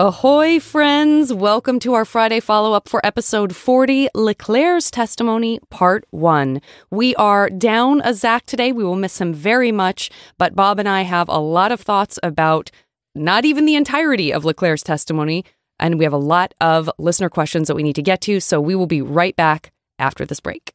Ahoy, friends! Welcome to our Friday follow up for episode 40 LeClaire's Testimony, Part 1. We are down a Zaq today. We will miss him very much, but Bob and I have a lot of thoughts about not even the entirety of LeClaire's testimony, and we have a lot of listener questions that we need to get to, so we will be right back after this break.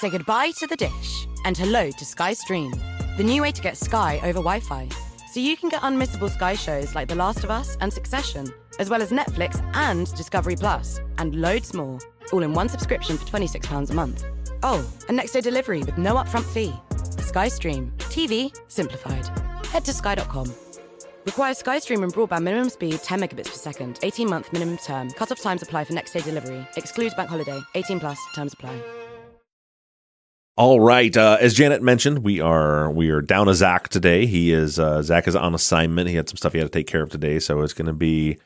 Say goodbye to the dish and hello to Sky Stream, the new way to get Sky over Wi Fi. So you can get unmissable Sky shows like The Last of Us and Succession, as well as Netflix and Discovery Plus, and loads more, all in one subscription for £26 a month. Oh, and next day delivery with no upfront fee. Sky Stream, TV simplified. Head to sky.com. Requires SkyStream and broadband minimum speed 10 megabits per second. 18 month minimum term. Cut-off times apply for next day delivery. Excludes bank holiday. 18 plus. Terms apply. All right. Uh, as Janet mentioned, we are we are down a Zaq today. He is uh, Zaq is on assignment. He had some stuff he had to take care of today, so it's going to be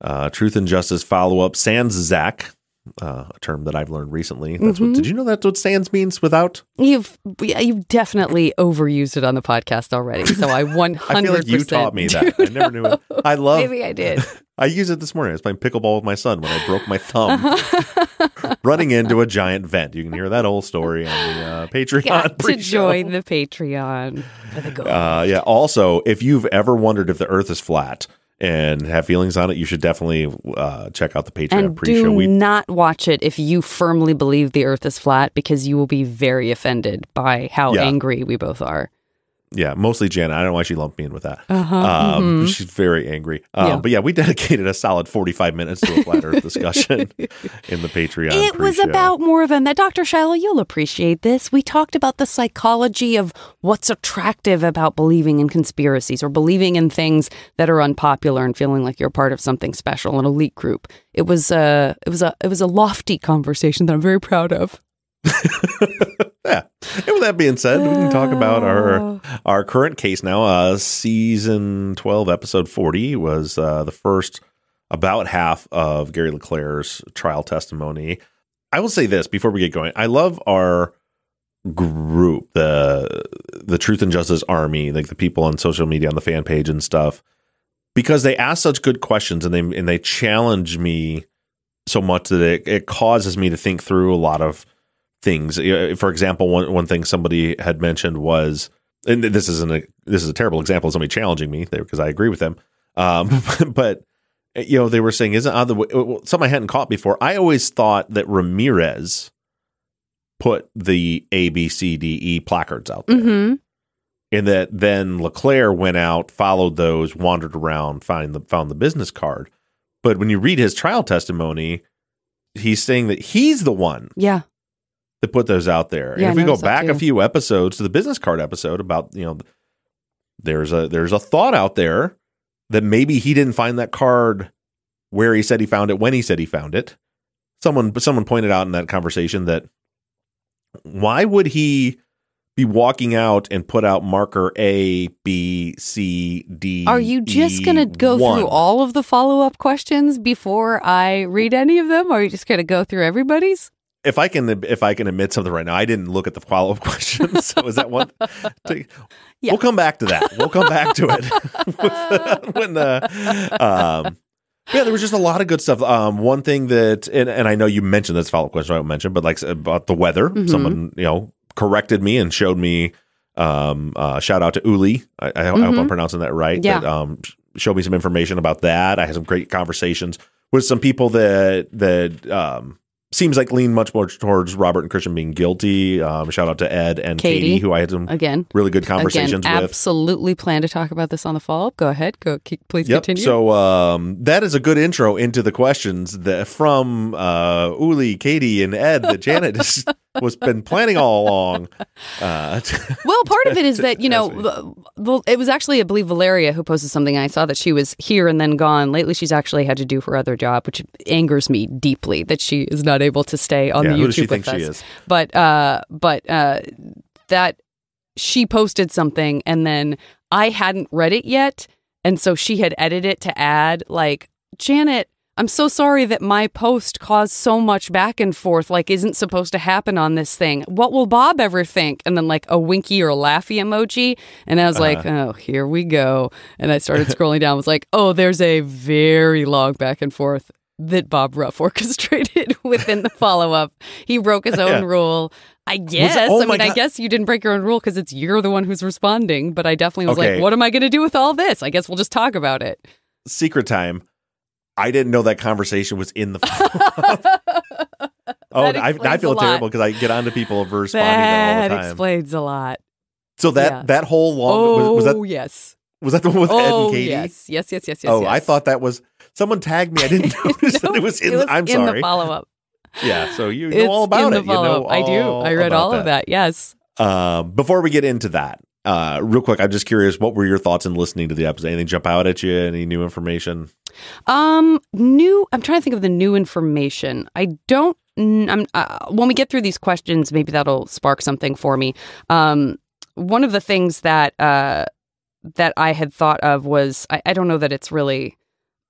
uh, Truth and Justice follow up. Sans Zaq, uh, a term that I've learned recently. That's what. Did you know that's what Sans means without? You've you've definitely overused it on the podcast already, so I 100% I feel like you taught me that. I never knew it. I love. Maybe I did. I used it this morning. I was playing pickleball with my son when I broke my thumb running into a giant vent. You can hear that whole story on the uh, Patreon. Got to join the Patreon for the gold. Uh, yeah. Also, if you've ever wondered if the Earth is flat and have feelings on it, you should definitely uh, check out the Patreon and pre-show. do We not watch it if you firmly believe the Earth is flat, because you will be very offended by how Yeah. angry we both are. Yeah, mostly Janet. I don't know why she lumped me in with that. Uh-huh, Um, mhm. She's very angry. Um, Yeah. But yeah, we dedicated a solid forty-five minutes to a flat Earth discussion in the Patreon. It was pre-show. about more than that Dr. Shiloh, you'll appreciate this. We talked about the psychology of what's attractive about believing in conspiracies or believing in things that are unpopular and feeling like you're part of something special, an elite group. It was a it was a it was a lofty conversation that I'm very proud of. yeah. And with that being said, we can talk about our our current case now. Uh, season twelve, episode forty was uh, the first about half of Gary LeClaire's trial testimony. I will say this before we get going. I love our group, the the Truth and Justice Army, like the people on social media on the fan page and stuff, because they ask such good questions and they and they challenge me so much that it, it causes me to think through a lot of things. For example, one one thing somebody had mentioned was, and this isn't a this is a terrible example of somebody challenging me there because I agree with them. Um, but you know, they were saying, "Isn't other something I hadn't caught before?" I always thought that Ramirez put the A B C D E placards out there, Mm-hmm. and that then LeClaire went out, followed those, wandered around, find the found the business card. But when you read his trial testimony, he's saying that he's the one Yeah. To put those out there. Yeah, and if we go back a few episodes to the business card episode about, you know, there's a there's a thought out there that maybe he didn't find that card where he said he found it when he said he found it. Someone someone pointed out in that conversation that why would he be walking out and put out marker A, B, C, D. Are you just E, going to go one. through all of the follow up questions before I read any of them? Or are you just going to go through everybody's? If I can, if I can admit something right now, I didn't look at the follow up questions. So is that one? Take- Yeah. We'll come back to that. We'll come back to it when the. Um, yeah, there was just a lot of good stuff. Um, one thing that, and, and I know you mentioned this follow up question I won't mention, but like about the weather, Mhm. someone you know corrected me and showed me. Um, uh, shout out to Uli. I, I, hope Mhm. I'm pronouncing that right. Yeah. That, um, showed me some information about that. I had some great conversations with some people that that um seems like lean much more towards Robert and Christian being guilty. Um, shout out to Ed and Katie, Katie. who I had some Again, really good conversations again, with. absolutely plan to talk about this on the follow up. Go ahead. Go. Keep, please Yep. continue. So um, that is a good intro into the questions that from uh, Uli, Katie, and Ed that Janet has, was been planning all along. Uh, Well, part of it is that you know, Ask me. the- well, it was actually I believe Valeria who posted something. I saw that she was here and then gone. Lately, she's actually had to do her other job, which angers me deeply that she is not able to stay on yeah, the YouTube who does she with think us. she is? But uh, but uh, that she posted something and then I hadn't read it yet, and so she had edited it to add like Janet. I'm so sorry that my post caused so much back and forth, like, isn't supposed to happen on this thing. What will Bob ever think? And then, like, a winky or a laughy emoji. And I was like, oh, here we go. And I started scrolling down, was like, oh, there's a very long back and forth that Bob Ruff orchestrated within the follow up. He broke his own Yeah. rule. I guess. oh I mean, I guess you didn't break your own rule because it's you're the one who's responding. But I definitely was Okay. like, what am I going to do with all this? I guess we'll just talk about it. Secret time. I didn't know that conversation was in the. Follow-up. Oh, I, I feel terrible because I get onto people for responding that That all the time. explains a lot. so that yeah. that whole long oh, was, was that oh, yes. was that the one with Ed Oh, and Katie? yes. Yes, yes, yes, yes. oh, yes. I thought that was someone tagged me. I didn't notice that it was in. the, I'm in sorry. the follow up. yeah, so you It's know all about in the it. You know. I do. I read all of that. Yes. Um, before we get into that, uh, real quick, I'm just curious, what were your thoughts in listening to the episode? Anything jump out at you? Any new information? Um, new. I'm trying to think of the new information. I don't. I'm uh, when we get through these questions, maybe that'll spark something for me. Um, one of the things that uh that I had thought of was I, I don't know that it's really.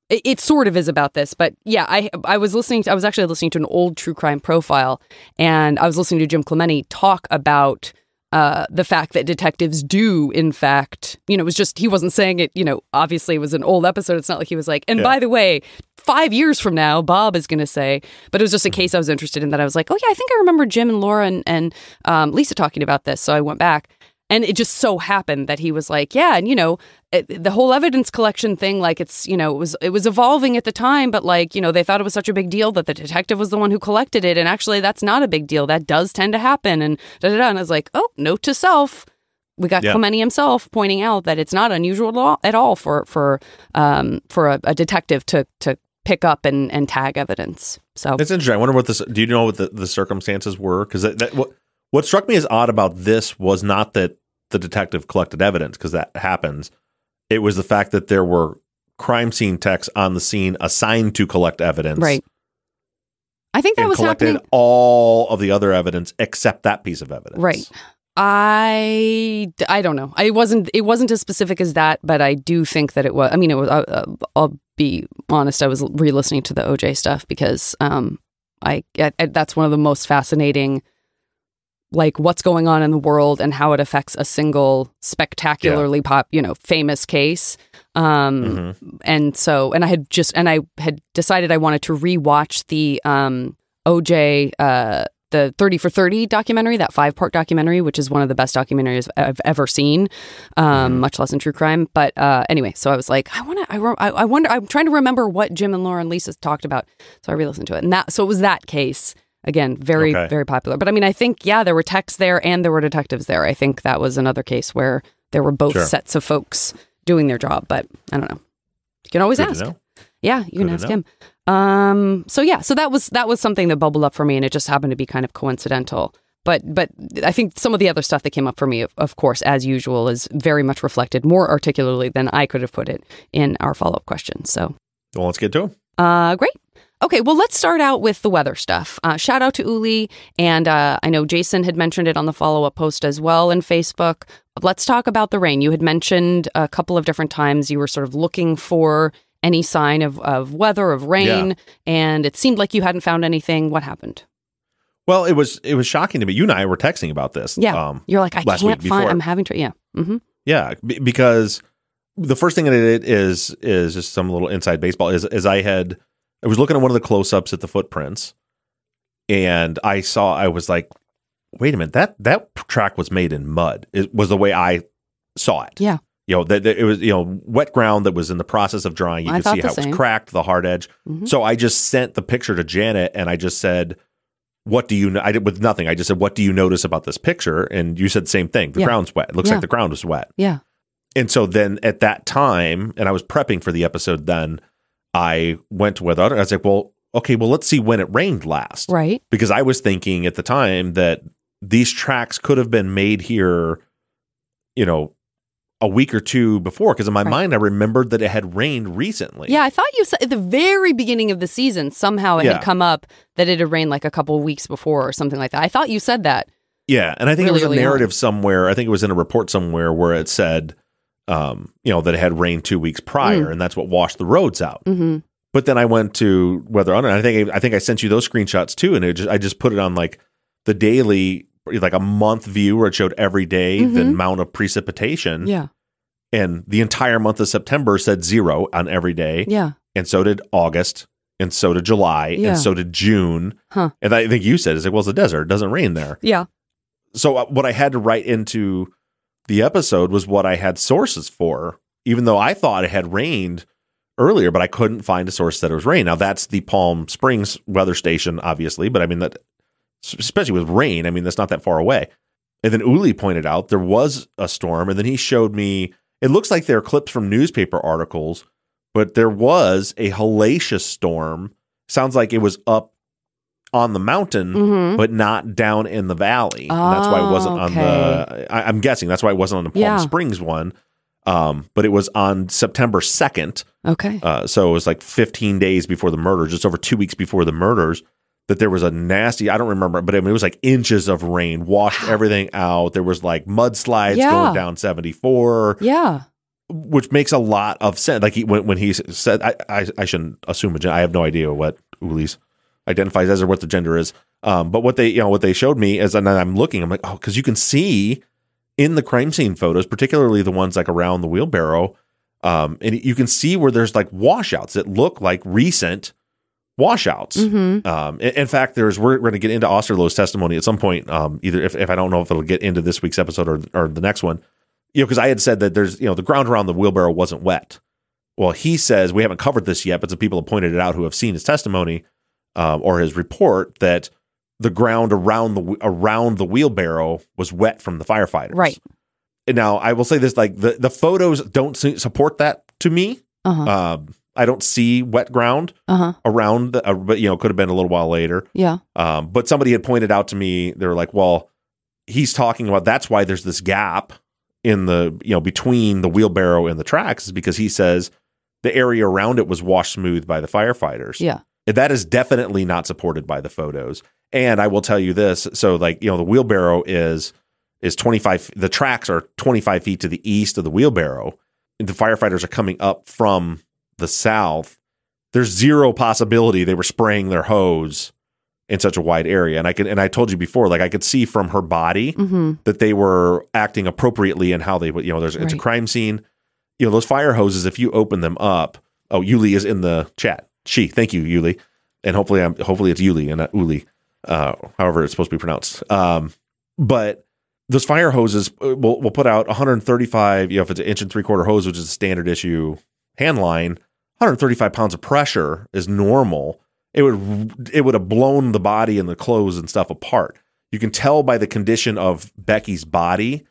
It, it sort of is about this, but yeah, I I was listening. To, I was actually listening to an old true crime profile, and I was listening to Jim Clemente talk about uh, the fact that detectives do, in fact, you know, it was just, he wasn't saying it, you know, obviously it was an old episode. It's not like he was like, and Yeah. by the way, five years from now, Bob is going to say, but it was just a case I was interested in that I was like, oh, yeah, I think I remember Jim and Laura and, and um, Lisa talking about this. So I went back. And it just so happened that he was like, yeah, and you know, it, the whole evidence collection thing, like it's, you know, it was it was evolving at the time, but like, you know, they thought it was such a big deal that the detective was the one who collected it, and actually, that's not a big deal. That does tend to happen, and da da da. And I was like, oh, note to self. We got Yeah. Himself pointing out that it's not unusual at all, for for um for a, a detective to to pick up and and tag evidence. So It's interesting. I wonder what this. Do you know what the, the circumstances were? Because that, that what what struck me as odd about this was not that the detective collected evidence because that happens. It was the fact that there were crime scene techs on the scene assigned to collect evidence, right. I think that and was collected happening. all of the other evidence except that piece of evidence. Right. I, I don't know. I wasn't. It wasn't as specific as that, but I do think that it was. I mean, it was. Uh, uh, I'll be honest. I was re-listening to the OJ stuff because um, I, I that's one of the most fascinating, like what's going on in the world and how it affects a single spectacularly pop, you know, famous case. Um, Mhm. and so and I had just and I had decided I wanted to rewatch the um OJ uh the 30 for 30 documentary, that five part documentary, which is one of the best documentaries I've ever seen, um, much less in true crime. But uh, anyway, so I was like, I want to, I, re- I I wonder, I'm trying to remember what Jim and Laura and Lisa talked about. So I re listened to it. And that, so it was that case. Again, very, Okay. very popular. But I mean, I think, yeah, there were techs there and there were detectives there. I think that was another case where there were both Sure. sets of folks doing their job. But I don't know. You can always Good ask. Yeah, you can Good ask him. Um, so yeah, so that was that was something that bubbled up for me, and it just happened to be kind of coincidental. But but I think some of the other stuff that came up for me, of, of course, as usual, is very much reflected more articulately than I could have put it in our follow up question. So Well, let's get to them. uh, great. Okay, well, let's start out with the weather stuff. Uh, shout out to Uli, and uh, I know Jason had mentioned it on the follow up post as well in Facebook. Let's talk about the rain. You had mentioned a couple of different times you were sort of looking for any sign of, of weather, of rain, Yeah. and it seemed like you hadn't found anything. What happened? Well, it was it was shocking to me. You and I were texting about this. Yeah. Um, You're like, I can't find. I'm having to, yeah. hmm Yeah, b- because the first thing that I did is is just some little inside baseball. Is is I had I was looking at one of the close ups at the footprints, and I saw I was like, wait a minute that that track was made in mud. It was the way I saw it. Yeah. You know that that it was you know wet ground that was in the process of drying. You I could see how it same. was cracked, the hard edge. Mhm. So I just sent the picture to Janet, and I just said. What do you know? I did with nothing. I just said, "What do you notice about this picture?" And you said the same thing. The Yeah. ground's wet. It looks Yeah. like the ground was wet. Yeah. And so then at that time, and I was prepping for the episode then, I went to weather I was like, well, okay, well, let's see when it rained last. Right. Because I was thinking at the time that these tracks could have been made here, you know, a week or two before. Because in my Right. mind, I remembered that it had rained recently. Yeah, I thought you said at the very beginning of the season, somehow it Yeah. had come up that it had rained like a couple weeks before or something like that. I thought you said that. Yeah, and I think Really it was a narrative somewhere. I think it was in a report somewhere where it said, um, you know, that it had rained two weeks prior, and that's what washed the roads out. hmm But then I went to weather on I think I think I sent you those screenshots too, and it just I just put it on like the daily like a month view where it showed every day the Mhm. amount of precipitation, Yeah. and the entire month of September said zero on every day, Yeah. and so did August, and so did July, Yeah. and so did June, Huh. and I think you said it's like well it's a desert, it doesn't rain there. Yeah. So uh, what I had to write into the episode was what I had sources for, even though I thought it had rained earlier, but I couldn't find a source that it was rain. Now that's the Palm Springs weather station, obviously, but I mean that, especially with rain, I mean that's not that far away. And then Uli pointed out there was a storm, and then he showed me. It looks like they're clips from newspaper articles, but there was a hellacious storm. Sounds like it was up on the mountain hmm but not down in the valley. and that's why it wasn't Oh, on the. I, I'm guessing that's why it wasn't on the Palm Yeah. Springs one. Um, but it was on September 2nd. Okay. Uh, so it was like 15 days before the murder, just over two weeks before the murders. That there was a nasty, I don't remember, but I mean, it was like inches of rain, washed everything out. There was like mudslides Yeah. going down 74, Yeah. which makes a lot of sense. Like he, when, when he said, I, I, I shouldn't assume I have no idea what Uli's identifies as or what the gender is. Um, but what they, you know, what they showed me is, and I'm looking, I'm like, oh, because you can see in the crime scene photos, particularly the ones like around the wheelbarrow, um, and you can see where there's like washouts that look like recent washouts. hmm Um, in, in fact, there's we're, we're going to get into Osterloh's testimony at some point. Um, either if, if I don't know if it'll get into this week's episode or or the next one, you know, because I had said that there's you know the ground around the wheelbarrow wasn't wet. Well, he says we haven't covered this yet, but some people have pointed it out who have seen his testimony um, or his report that the ground around the around the wheelbarrow was wet from the firefighters. Right. And now I will say this: like the the photos don't support that to me. Uh huh. Um, I don't see wet ground Uh huh. around, the, uh, but you know, could have been a little while later. Yeah. Um, but somebody had pointed out to me, they were like, well, he's talking about that's why there's this gap in the, you know, between the wheelbarrow and the tracks is because he says the area around it was washed smooth by the firefighters. Yeah. That is definitely not supported by the photos. And I will tell you this. So like, you know, the wheelbarrow is, is 25, the tracks are 25 feet to the east of the wheelbarrow. The firefighters are coming up from the south. There's zero possibility they were spraying their hose in such a wide area. And I could, and I told you before, like I could see from her body hmm that they were acting appropriately in how they would, you know, there's, it's a crime scene. You know, those fire hoses, if you open them up, oh, Yuli is in the chat. She, thank you, Yuli. And hopefully I'm, hopefully it's Yuli and not Uli, uh, however it's supposed to be pronounced. Um, but those fire hoses uh, will, will put out 135, you know, if it's an inch and three quarter hose, which is a standard issue hand line, 135 pounds of pressure is normal. It would, it would have blown the body and the clothes and stuff apart. You can tell by the condition of Becky's body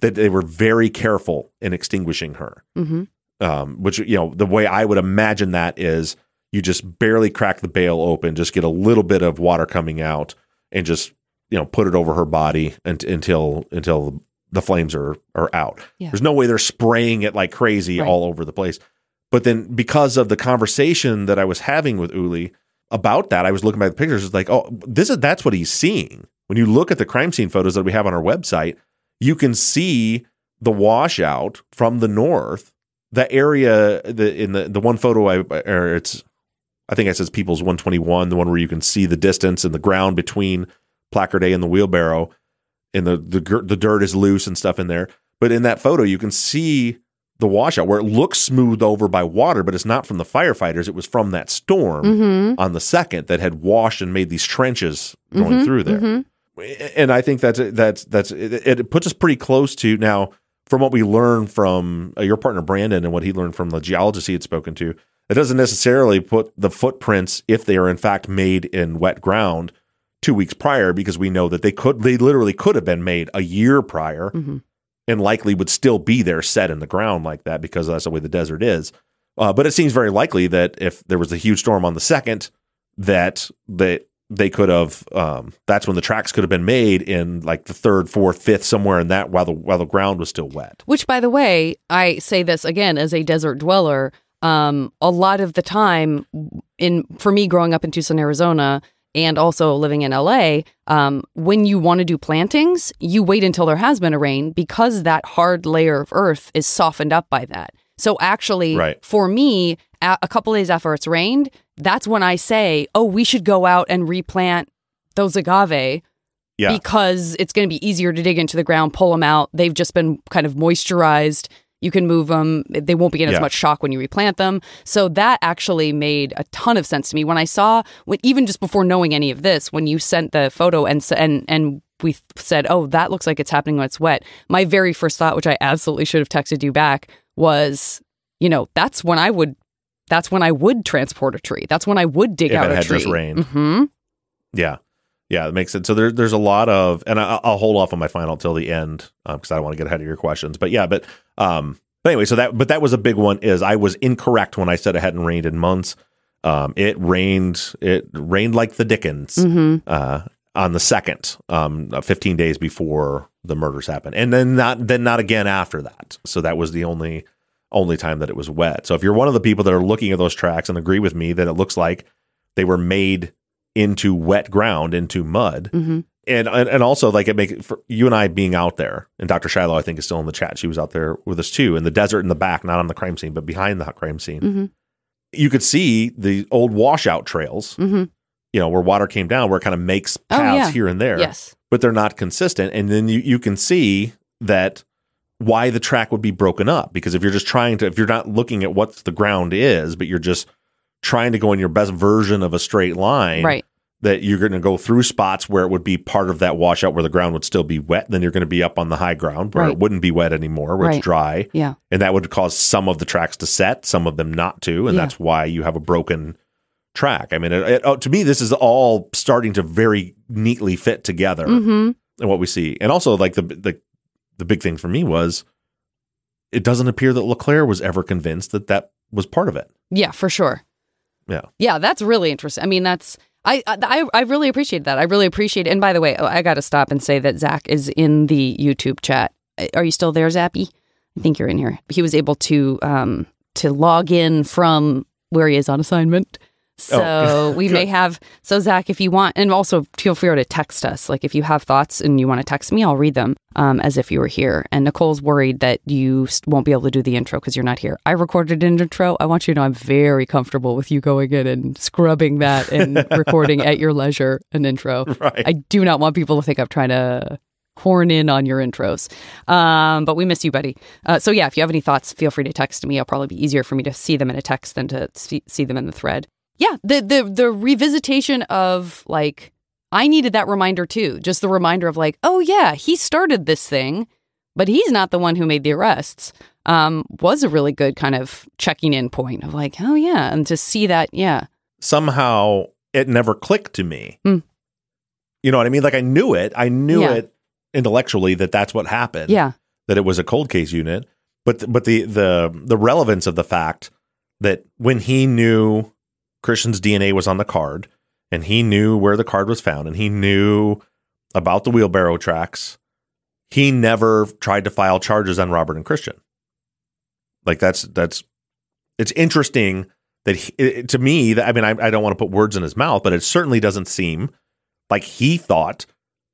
that they were very careful in extinguishing her. hmm Um, which you know, the way I would imagine that is you just barely crack the bail open, just get a little bit of water coming out, and just you know put it over her body unt- until until the flames are are out. Yeah. There's no way they're spraying it like crazy Right. all over the place. But then because of the conversation that I was having with Uli, about that, I was looking at the pictures. It's like, oh, this is that's what he's seeing. When you look at the crime scene photos that we have on our website, you can see the washout from the north. The area, the in the the one photo, I or it's, I think it says People's 121, the one where you can see the distance and the ground between Placard A and the wheelbarrow, and the the the dirt is loose and stuff in there. But in that photo, you can see the washout where it looks smoothed over by water, but it's not from the firefighters. It was from that storm Mm-hmm. on the second that had washed and made these trenches going through there. And I think that's that's that's it, it puts us pretty close to now from what we learned from uh, your partner Brandon and what he learned from the geologist he had spoken to. It doesn't necessarily put the footprints if they are in fact made in wet ground two weeks prior because we know that they could they literally could have been made a year prior Mm-hmm. and likely would still be there set in the ground like that because that's the way the desert is. Uh, but it seems very likely that if there was a huge storm on the second, that they they could have um, that's when the tracks could have been made in like the third, fourth, fifth, somewhere in that while the while the ground was still wet. Which, by the way, I say this again as a desert dweller. Um, a lot of the time, in for me growing up in Tucson, Arizona, and also living in LA, um, when you want to do plantings, you wait until there has been a rain because that hard layer of earth is softened up by that. So actually, Right. for me, a, a couple days after it's rained, that's when I say, "Oh, we should go out and replant those agave." Yeah, because it's going to be easier to dig into the ground, pull them out. They've just been kind of moisturized. You can move them. They won't be in as much shock when you replant them. So that actually made a ton of sense to me when I saw when even just before knowing any of this, when you sent the photo and and and we said, "Oh, that looks like it's happening when it's wet." My very first thought, which I absolutely should have texted you back, was, you know, that's when I would that's when I would transport a tree. That's when I would dig If out a tree. just rained. hmm yeah, yeah. That makes sense. So there, there's a lot of, and I, I'll hold off on my final till the end because I don't want to get ahead of your questions. But yeah, but um, but anyway, so that but that was a big one. Is I was incorrect when I said it hadn't rained in months. Um, it rained. It rained like the Dickens. hmm uh, on the second, um, uh, 15 days before the murders happened, and then not then not again after that. So that was the only only time that it was wet. So if you're one of the people that are looking at those tracks and agree with me that it looks like they were made into wet ground, into mud, hmm and and, and also like it make for you and I being out there, and Dr. Shiloh I think is still in the chat. She was out there with us too in the desert in the back, not on the crime scene, but behind the crime scene. Mhm. You could see the old washout trails, hmm you know, where water came down, where it kind of makes Oh, paths yeah. here and there Yes. but they're not consistent. And then you, you can see that why the track would be broken up. Because if you're just trying to, if you're not looking at what the ground is, but you're just trying to go in your best version of a straight line, Right. that you're going to go through spots where it would be part of that washout where the ground would still be wet. Then you're going to be up on the high ground where Right. it wouldn't be wet anymore, where Right. it's dry. Yeah. And that would cause some of the tracks to set, some of them not to. And Yeah. that's why you have a broken track. I mean, it, it, oh, to me, this is all starting to very neatly fit together hmm and what we see. And also like the the the big thing for me was it doesn't appear that LeClaire was ever convinced that that was part of it. Yeah, for sure. Yeah. Yeah, that's really interesting. I mean, that's I I I really appreciate that. I really appreciate. It. And by the way, oh, I got to stop and say that Zaq is in the YouTube chat. Are you still there, Zappy? I think you're in here. He was able to um to log in from where he is on assignment. So Oh, we may have so Zaq, if you want, and also feel free to text us. Like if you have thoughts and you want to text me, I'll read them um, as if you were here. And Nicole's worried that you won't be able to do the intro because you're not here. I recorded an intro. I want you to know I'm very comfortable with you going in and scrubbing that and recording at your leisure an intro. Right. I do not want people to think I'm trying to horn in on your intros. Um, but we miss you, buddy. Uh, so yeah, if you have any thoughts, feel free to text me. It'll probably be easier for me to see them in a text than to see, see them in the thread. Yeah, the the the revisitation of like I needed that reminder too. Just the reminder of like, oh yeah, he started this thing, but he's not the one who made the arrests. Um, was a really good kind of checking in point of like, oh yeah, and to see that, yeah, Somehow it never clicked to me. Hmm. You know what I mean? Like I knew it. I knew Yeah. it intellectually that that's what happened. yeah, That it was a cold case unit. But but the the the relevance of the fact that when he knew Christian's DNA was on the card and he knew where the card was found and he knew about the wheelbarrow tracks, he never tried to file charges on Robert and Christian. Like that's that's it's interesting that he, to me, that, I mean, I, I don't want to put words in his mouth, but it certainly doesn't seem like he thought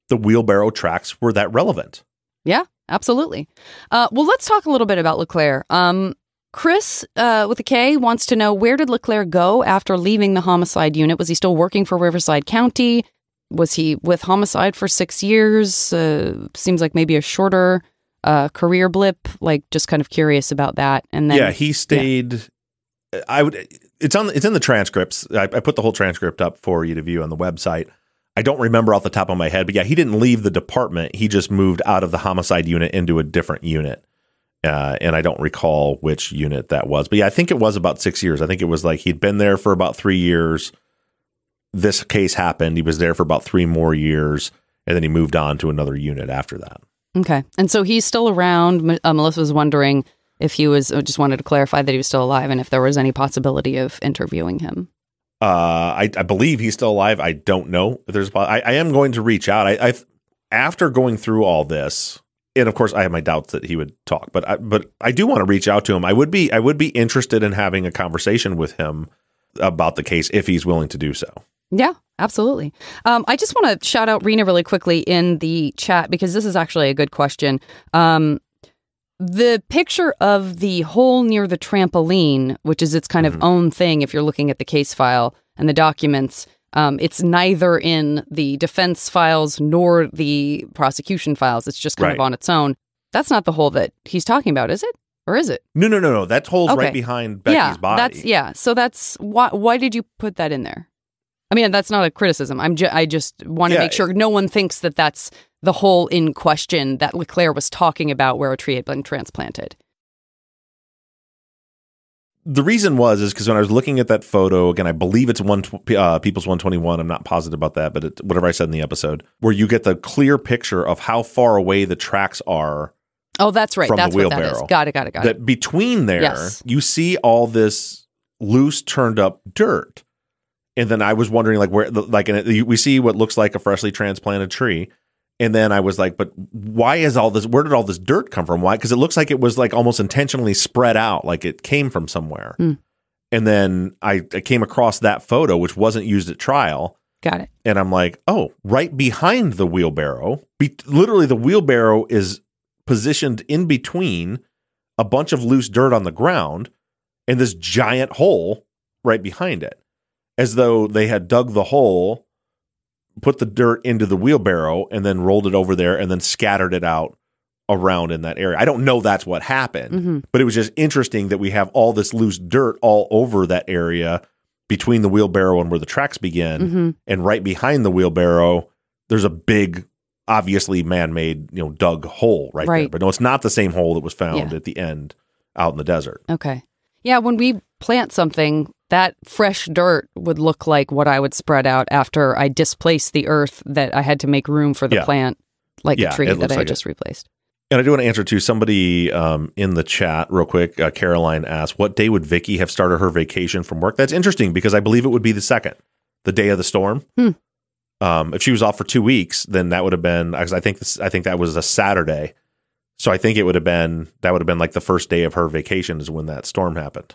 the wheelbarrow tracks were that relevant. Yeah, absolutely. Uh, well, let's talk a little bit about LeClaire. Um, Chris uh, with a K wants to know where did LeClaire go after leaving the homicide unit? Was he still working for Riverside County? Was he with homicide for six years? Uh, seems like maybe a shorter uh, career blip. Like, just kind of curious about that. And then, yeah, he stayed. I would. It's on. It's in the transcripts. I, I put the whole transcript up for you to view on the website. I don't remember off the top of my head, but yeah, he didn't leave the department. He just moved out of the homicide unit into a different unit. Uh, and I don't recall which unit that was. But yeah, I think it was about six years. I think it was like he'd been there for about three years. This case happened. He was there for about three more years. And then he moved on to another unit after that. Okay. And so he's still around. Uh, Melissa was wondering if he was, uh, just wanted to clarify that he was still alive and if there was any possibility of interviewing him. Uh, I, I believe he's still alive. I don't know if there's. I, I am going to reach out. I, I after going through all this, and of course, I have my doubts that he would talk, but I, but I do want to reach out to him. I would be I would be interested in having a conversation with him about the case if he's willing to do so. Yeah, absolutely. Um, I just want to shout out Rena really quickly in the chat because this is actually a good question. Um, the picture of the hole near the trampoline, which is its kind of own thing if you're looking at the case file and the documents, um, it's neither in the defense files nor the prosecution files. It's just kind of on its own. That's not the hole that he's talking about, is it? Or is it? No, no, no, no. That hole's Okay. right behind Becky's yeah, body. That's yeah. So that's why. Why did you put that in there? I mean, that's not a criticism. I'm. Ju- I just want to Yeah. make sure no one thinks that that's the hole in question that LeClaire was talking about, where a tree had been transplanted. The reason was is because when I was looking at that photo again, I believe it's one uh, People's One Twenty One. I'm not positive about that, but it, whatever I said in the episode, where you get the clear picture of how far away the tracks are. Oh, that's right. From the that's what that is. wheelbarrow. Got it. Got it. Got it. that between there, Yes. you see all this loose, turned up dirt, and then I was wondering, like, where, like, and it, we see what looks like a freshly transplanted tree. And then I was like, but why is all this? Where did all this dirt come from? Why? Because it looks like it was like almost intentionally spread out, like it came from somewhere. Hmm. And then I, I came across that photo, which wasn't used at trial. Got it. And I'm like, oh, right behind the wheelbarrow, be- literally the wheelbarrow is positioned in between a bunch of loose dirt on the ground and this giant hole right behind it, as though they had dug the hole, put the dirt into the wheelbarrow, and then rolled it over there and then scattered it out around in that area. I don't know that's what happened, Mhm. but it was just interesting that we have all this loose dirt all over that area between the wheelbarrow and where the tracks begin hmm and right behind the wheelbarrow there's a big obviously man-made you know dug hole right, there but no it's not the same hole that was found Yeah. at the end out in the desert Okay. Yeah. When we plant something, that fresh dirt would look like what I would spread out after I displaced the earth that I had to make room for the Yeah. plant, like Yeah, the tree that looks I like just replaced. and i do want to answer to somebody um, in the chat real quick uh, caroline asked what day would vicky have started her vacation from work that's interesting because i believe it would be the second the day of the storm Hmm. um, if she was off for two weeks then that would have been 'cause i think this, i think that was a saturday so i think it would have been that would have been like the first day of her vacation is when that storm happened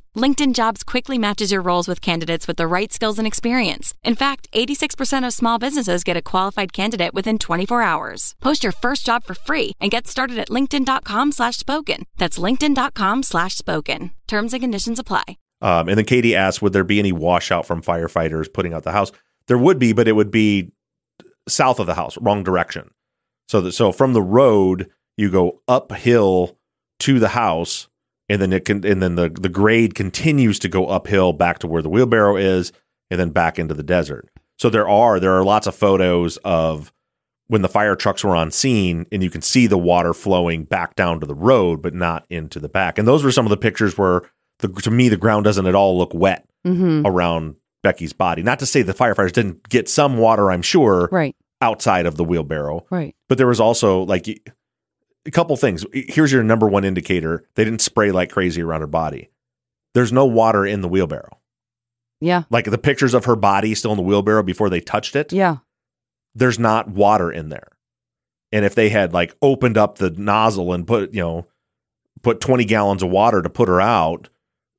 LinkedIn Jobs quickly matches your roles with candidates with the right skills and experience. In fact, 86% of small businesses get a qualified candidate within 24 hours. Post your first job for free and get started at linkedin.com slash spoken. That's linkedin.com slash spoken. Terms and conditions apply. Um, and then Katie asked, would there be any washout from firefighters putting out the house? There would be, but it would be south of the house, wrong direction. So so from the road, you go uphill to the house, and then it can and then the the grade continues to go uphill back to where the wheelbarrow is, and then back into the desert. So there are there are lots of photos of when the fire trucks were on scene, and you can see the water flowing back down to the road, but not into the back. And those were some of the pictures where the to me the ground doesn't at all look wet Mm-hmm. around Becky's body. Not to say the firefighters didn't get some water, I'm sure, Right. outside of the wheelbarrow, Right. but there was also like a couple things. Here's your number one indicator: they didn't spray like crazy around her body. there's no water in the wheelbarrow. Yeah. Like the pictures of her body still in the wheelbarrow before they touched it. Yeah. There's not water in there. And if they had like opened up the nozzle and put, you know, put 20 gallons of water to put her out,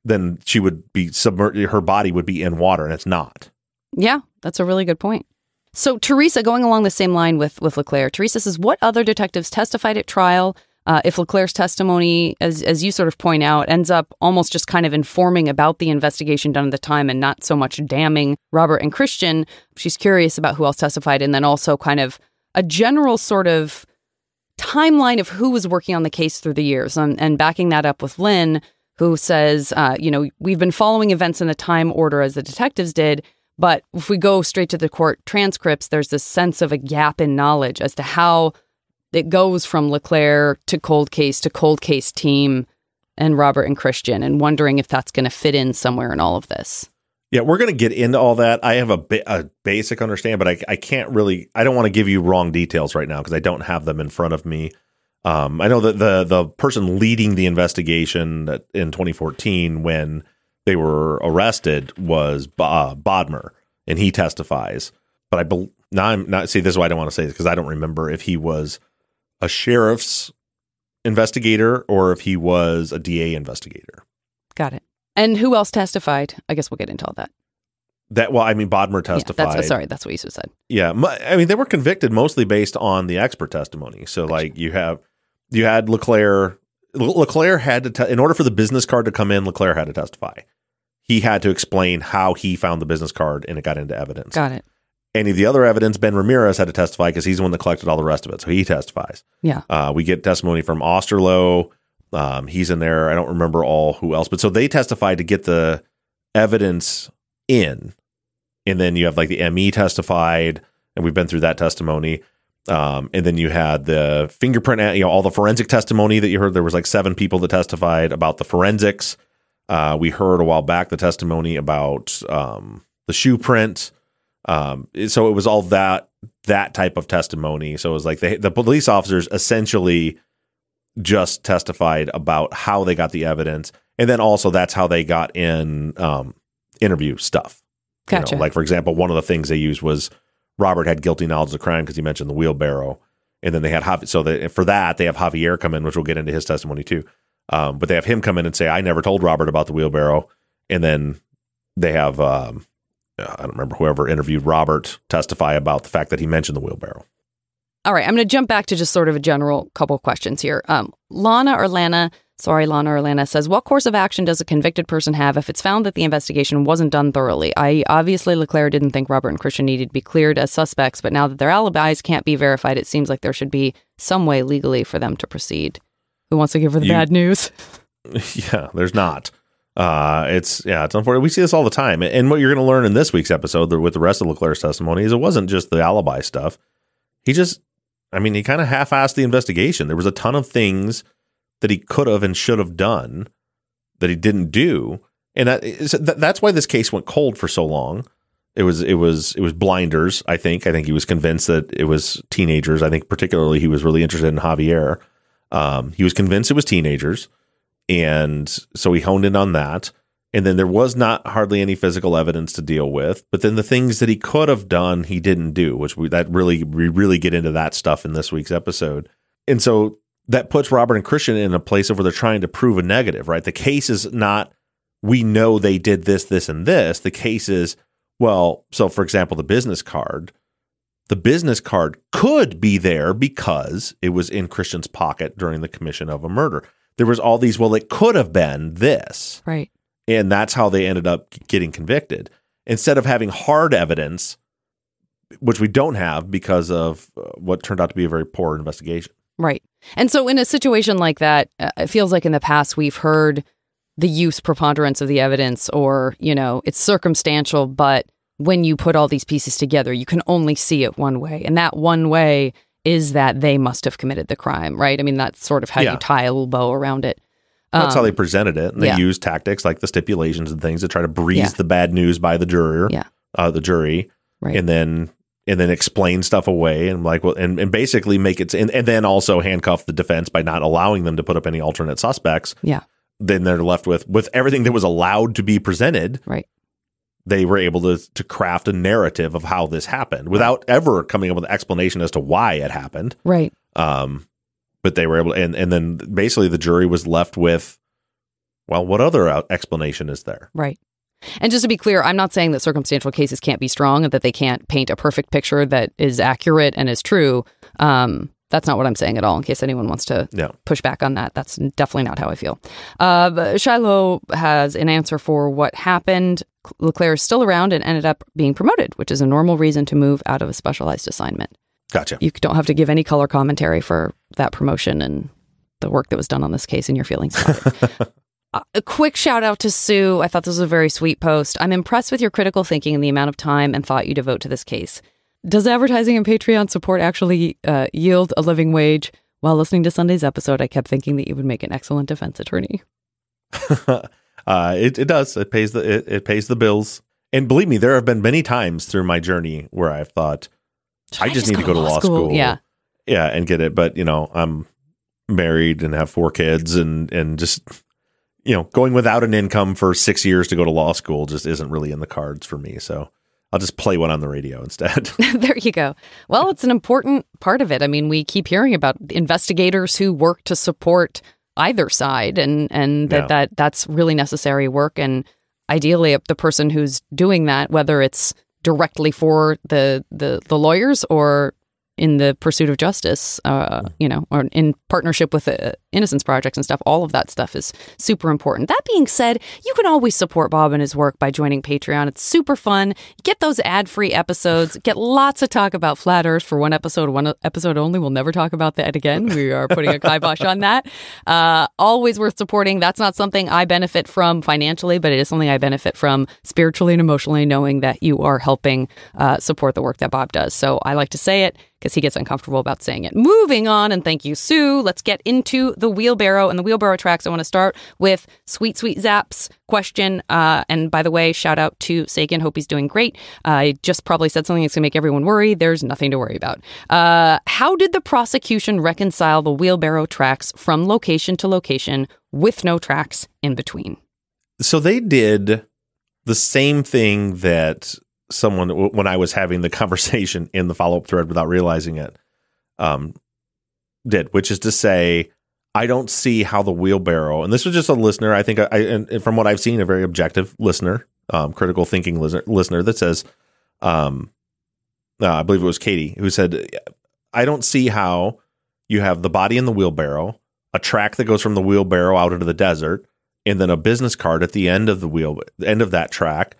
then she would be submerged. Her body would be in water, and it's not. Yeah, that's a really good point. So Teresa, going along the same line with with Leclaire, Teresa says, "What other detectives testified at trial? Uh, if Leclaire's testimony, as as you sort of point out, ends up almost just kind of informing about the investigation done at the time and not so much damning Robert and Christian, she's curious about who else testified, and then also kind of a general sort of timeline of who was working on the case through the years, and, and backing that up with Lynn." Who says, uh, you know, we've been following events in the time order as the detectives did, but if we go straight to the court transcripts, there's this sense of a gap in knowledge as to how it goes from Leclaire to cold case to cold case team and Robert and Christian, and wondering if that's going to fit in somewhere in all of this. Yeah, we're going to get into all that. I have a, ba- a basic understand, but I, I can't really. I don't want to give you wrong details right now because I don't have them in front of me. Um, I know that the the person leading the investigation in 2014 when they were arrested was uh, Bodmer, and he testifies. But I bel now I'm not see this is why I don't want to say this because I don't remember if he was a sheriff's investigator or if he was a DA investigator. Got it. And who else testified? I guess we'll get into all that. That well, I mean, Bodmer Yeah, testified. that's sorry, that's what you said. Yeah, I mean they were convicted mostly based on the expert testimony. So like you have you had Leclaire. Le- Leclaire had to te- in order for the business card to come in. Leclaire had to testify. He had to explain how he found the business card, and it got into evidence. Got it. Any of the other evidence, Ben Ramirez had to testify because he's the one that collected all the rest of it. So he testifies. Yeah. Uh, we get testimony from Osterloh. Um, he's in there. I don't remember all who else, but so they testified to get the evidence in, and then you have like the ME testified, and we've been through that testimony. Um, and then you had the fingerprint, you know, all the forensic testimony that you heard. There was like seven people that testified about the forensics. Uh, we heard a while back the testimony about um, the shoe print. Um, so it was all that that type of testimony. So it was like the the police officers essentially just testified about how they got the evidence, and then also that's how they got in um, interview stuff. You know, like for example, one of the things they used was Robert had guilty knowledge of the crime because he mentioned the wheelbarrow, and then they had Javi- so that for that they have Javier come in, which we'll get into his testimony too. Um, but they have him come in and say, "I never told Robert about the wheelbarrow," and then they have um, I don't remember whoever interviewed Robert testify about the fact that he mentioned the wheelbarrow. All right, I'm going to jump back to just sort of a general couple of questions here. Um, Lana or Lana, sorry, Lana or Lana says, what course of action does a convicted person have if it's found that the investigation wasn't done thoroughly? I obviously LeClaire didn't think Robert and Christian needed to be cleared as suspects, but now that their alibis can't be verified, it seems like there should be some way legally for them to proceed. Who wants to give her the You- bad news? yeah, there's not. Uh, it's yeah, it's unfortunate. We see this all the time, and what you're going to learn in this week's episode with the rest of LeClaire's testimony is it wasn't just the alibi stuff. He just, I mean, he kind of half-assed the investigation. There was a ton of things that he could have and should have done that he didn't do, and that- that's why this case went cold for so long. It was it was it was blinders. I think I think he was convinced that it was teenagers. I think particularly he was really interested in Javier. Um, he was convinced it was teenagers and so he honed in on that. And then there was not hardly any physical evidence to deal with but then the things that he could have done he didn't do which we that really we really get into that stuff in this week's episode. And so that puts robert and christian in a place of where they're trying to prove a negative right? The case is not we know they did this this and this. The case is well so for example the business card the business card could be there because it was in Christian's pocket during the commission of a murder. There was all these, well, it could have been this. Right. And that's how they ended up getting convicted. Instead of having hard evidence, which we don't have because of uh, what turned out to be a very poor investigation. Right. And so, in a situation like that, uh, it feels like in the past we've heard the use preponderance of the evidence, or, you know, it's circumstantial, but when you put all these pieces together, you can only see it one way. And that one way is that they must have committed the crime, right? I mean, that's sort of how Yeah. you tie a little bow around it. That's how Um, they presented it. And they yeah. used tactics like the stipulations and things to try to breeze Yeah. the bad news by the juror, Yeah. uh, the jury, Right. and then and then explain stuff away and like well and, and basically make it and, and then also handcuff the defense by not allowing them to put up any alternate suspects Yeah. then they're left with with everything that was allowed to be presented. Right. They were able to to craft a narrative of how this happened without ever coming up with an explanation as to why it happened. Right. Um, but they were able, to, and and then basically the jury was left with, well, what other explanation is there? Right. And just to be clear, I'm not saying that circumstantial cases can't be strong and that they can't paint a perfect picture that is accurate and is true. Um, that's not what I'm saying at all. In case anyone wants to Yeah. push back on that, that's definitely not how I feel. Uh, Shiloh has an answer for what happened. LeClaire is still around and ended up being promoted, which is a normal reason to move out of a specialized assignment. Gotcha. You don't have to give any color commentary for that promotion and the work that was done on this case and your feelings. Uh, a quick shout out to Sue. I thought this was a very sweet post. I'm impressed with your critical thinking and the amount of time and thought you devote to this case. Does advertising and Patreon support actually uh, yield a living wage? While listening to Sunday's episode, I kept thinking that you would make an excellent defense attorney. uh, it, it does. It pays the it, it pays the bills. And believe me, there have been many times through my journey where I've thought Should I just need to go to law school. Yeah. yeah, and get it. But you know, I'm married and have four kids, and and just you know, going without an income for six years to go to law school just isn't really in the cards for me. So I'll just play one on the radio instead. there you go. Well, it's an important part of it. I mean, we keep hearing about investigators who work to support either side, and and that, Yeah. that that's really necessary work. And ideally, the person who's doing that, whether it's directly for the the, the lawyers or in the pursuit of justice, uh, you know, or in partnership with the Innocence Projects and stuff, all of that stuff is super important. That being said, you can always support Bob and his work by joining Patreon. It's super fun. Get those ad free episodes, get lots of talk about flat earth for one episode, one episode only. We'll never talk about that again. We are putting a kibosh on that. Uh, always worth supporting. That's not something I benefit from financially, but it is something I benefit from spiritually and emotionally, knowing that you are helping uh, support the work that Bob does. So I like to say it because he gets uncomfortable about saying it. Moving on, and thank you, Sue. Let's get into the wheelbarrow and the wheelbarrow tracks. I want to start with Sweet Sweet Zaq's question. Uh, and by the way, shout out to Sagan. Hope he's doing great. Uh, I just probably said something that's going to make everyone worry. There's nothing to worry about. Uh, how did the prosecution reconcile the wheelbarrow tracks from location to location with no tracks in between? so they did the same thing that someone when I was having the conversation in the follow up thread without realizing it um, did, which is to say, I don't see how the wheelbarrow, and this was just a listener. I think I, and from what I've seen, a very objective listener, um, critical thinking listener, listener that says, um, uh, I believe it was Katie who said, I don't see how you have the body in the wheelbarrow, a track that goes from the wheelbarrow out into the desert, and then a business card at the end of the wheel, end of that track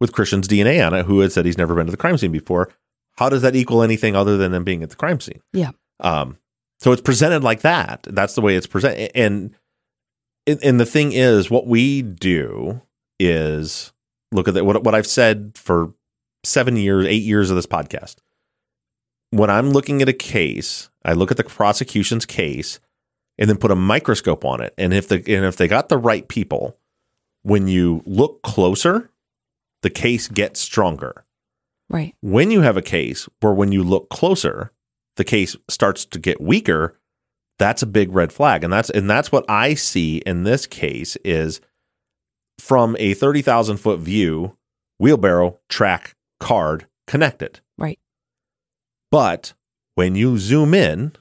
with Christian's DNA on it, who had said he's never been to the crime scene before. How does that equal anything other than him being at the crime scene? Yeah. Um, so it's presented like that. That's the way it's presented. And and the thing is, what we do is look at that. What what I've said for seven years, eight years of this podcast. When I'm looking at a case, I look at the prosecution's case and then put a microscope on it. And if the and if they got the right people, when you look closer, the case gets stronger Right. when you have a case where when you look closer the case starts to get weaker that's a big red flag and that's and that's what i see in this case is from a 30,000 foot view wheelbarrow track card connected Right. but when you zoom in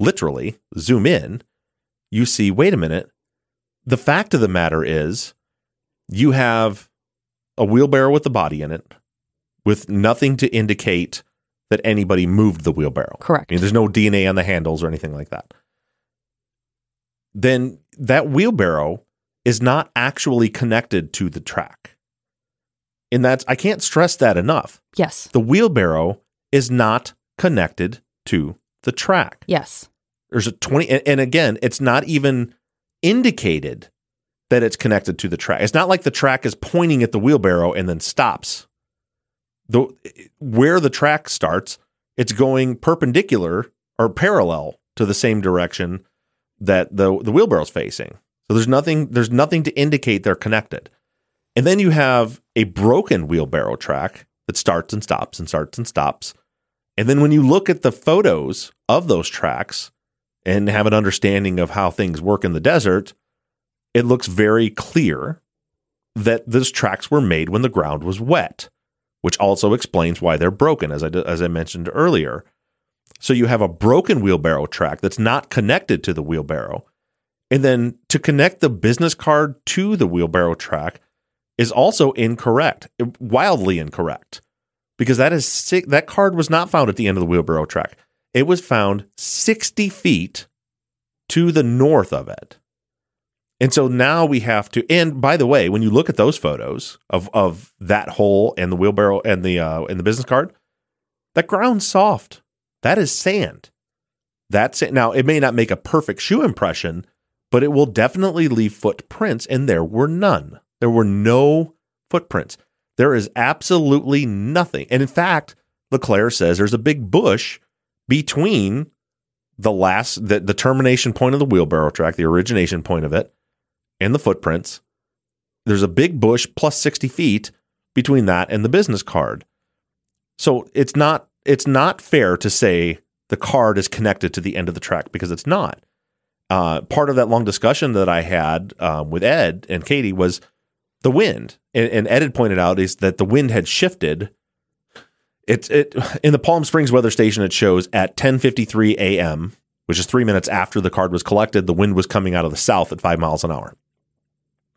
literally zoom in you see wait a minute the fact of the matter is you have a wheelbarrow with the body in it with nothing to indicate that anybody moved the wheelbarrow. Correct. I mean, there's no DNA on the handles or anything like that. Then that wheelbarrow is not actually connected to the track. And that's, I can't stress that enough. Yes. The wheelbarrow is not connected to the track. Yes. There's a 20, and, and again, it's not even indicated that it's connected to the track. It's not like the track is pointing at the wheelbarrow and then stops. The where the track starts, it's going perpendicular or parallel to the same direction that the the wheelbarrow's facing. So there's nothing there's nothing to indicate they're connected. And then you have a broken wheelbarrow track that starts and stops and starts and stops. And then when you look at the photos of those tracks and have an understanding of how things work in the desert, it looks very clear that those tracks were made when the ground was wet, which also explains why they're broken, as I, as I mentioned earlier. So you have a broken wheelbarrow track that's not connected to the wheelbarrow. And then to connect the business card to the wheelbarrow track is also incorrect, wildly incorrect, because that is. That card was not found at the end of the wheelbarrow track. It was found 60 feet to the north of it. And so now we have to. And by the way, when you look at those photos of of that hole and the wheelbarrow and the uh, and the business card, that ground's soft. That is sand. That's it. Now it may not make a perfect shoe impression, but it will definitely leave footprints, and there were none. There were no footprints. There is absolutely nothing. And in fact, LeClaire says there's a big bush between the last the, the termination point of the wheelbarrow track, the origination point of it, and the footprints. There's a big bush plus 60 feet between that and the business card. So it's not it's not fair to say the card is connected to the end of the track because it's not. Uh, part of that long discussion that I had um, with Ed and Katie was the wind, and, and Ed had pointed out is that the wind had shifted. It's it in the Palm Springs weather station. It shows at 10:53 a.m., which is three minutes after the card was collected. The wind was coming out of the south at five miles an hour,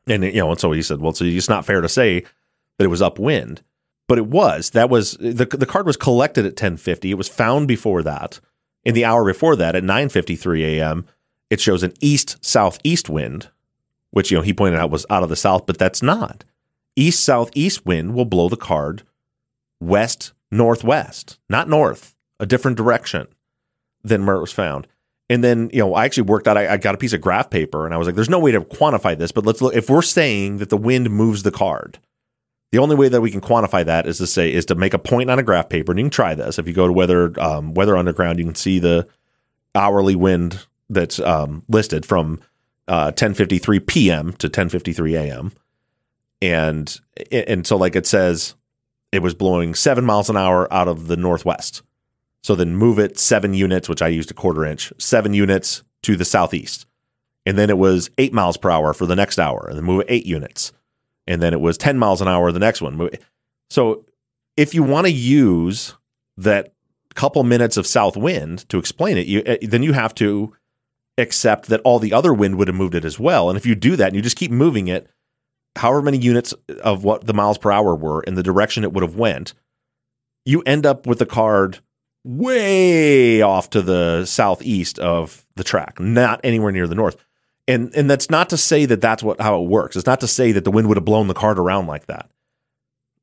and you know, and so he said, "Well, so it's not fair to say that it was upwind." but it was that was the the card was collected at 10:50 it was found before that in the hour before that at 9:53 a.m. it shows an east southeast wind which you know he pointed out was out of the south but that's not east southeast wind will blow the card west northwest not north a different direction than where it was found and then you know I actually worked out I, I got a piece of graph paper and I was like there's no way to quantify this but let's look if we're saying that the wind moves the card the only way that we can quantify that is to say is to make a point on a graph paper, and you can try this. If you go to Weather um, Weather Underground, you can see the hourly wind that's um, listed from uh, 10:53 p.m. to 10:53 a.m. And and so like it says, it was blowing seven miles an hour out of the northwest. So then move it seven units, which I used a quarter inch, seven units to the southeast, and then it was eight miles per hour for the next hour, and then move it eight units and then it was 10 miles an hour the next one. So if you want to use that couple minutes of south wind to explain it, you, eh, then you have to accept that all the other wind would have moved it as well. And if you do that and you just keep moving it, however many units of what the miles per hour were in the direction it would have went, you end up with the card way off to the southeast of the track, not anywhere near the north and and that's not to say that that's what how it works. It's not to say that the wind would have blown the card around like that.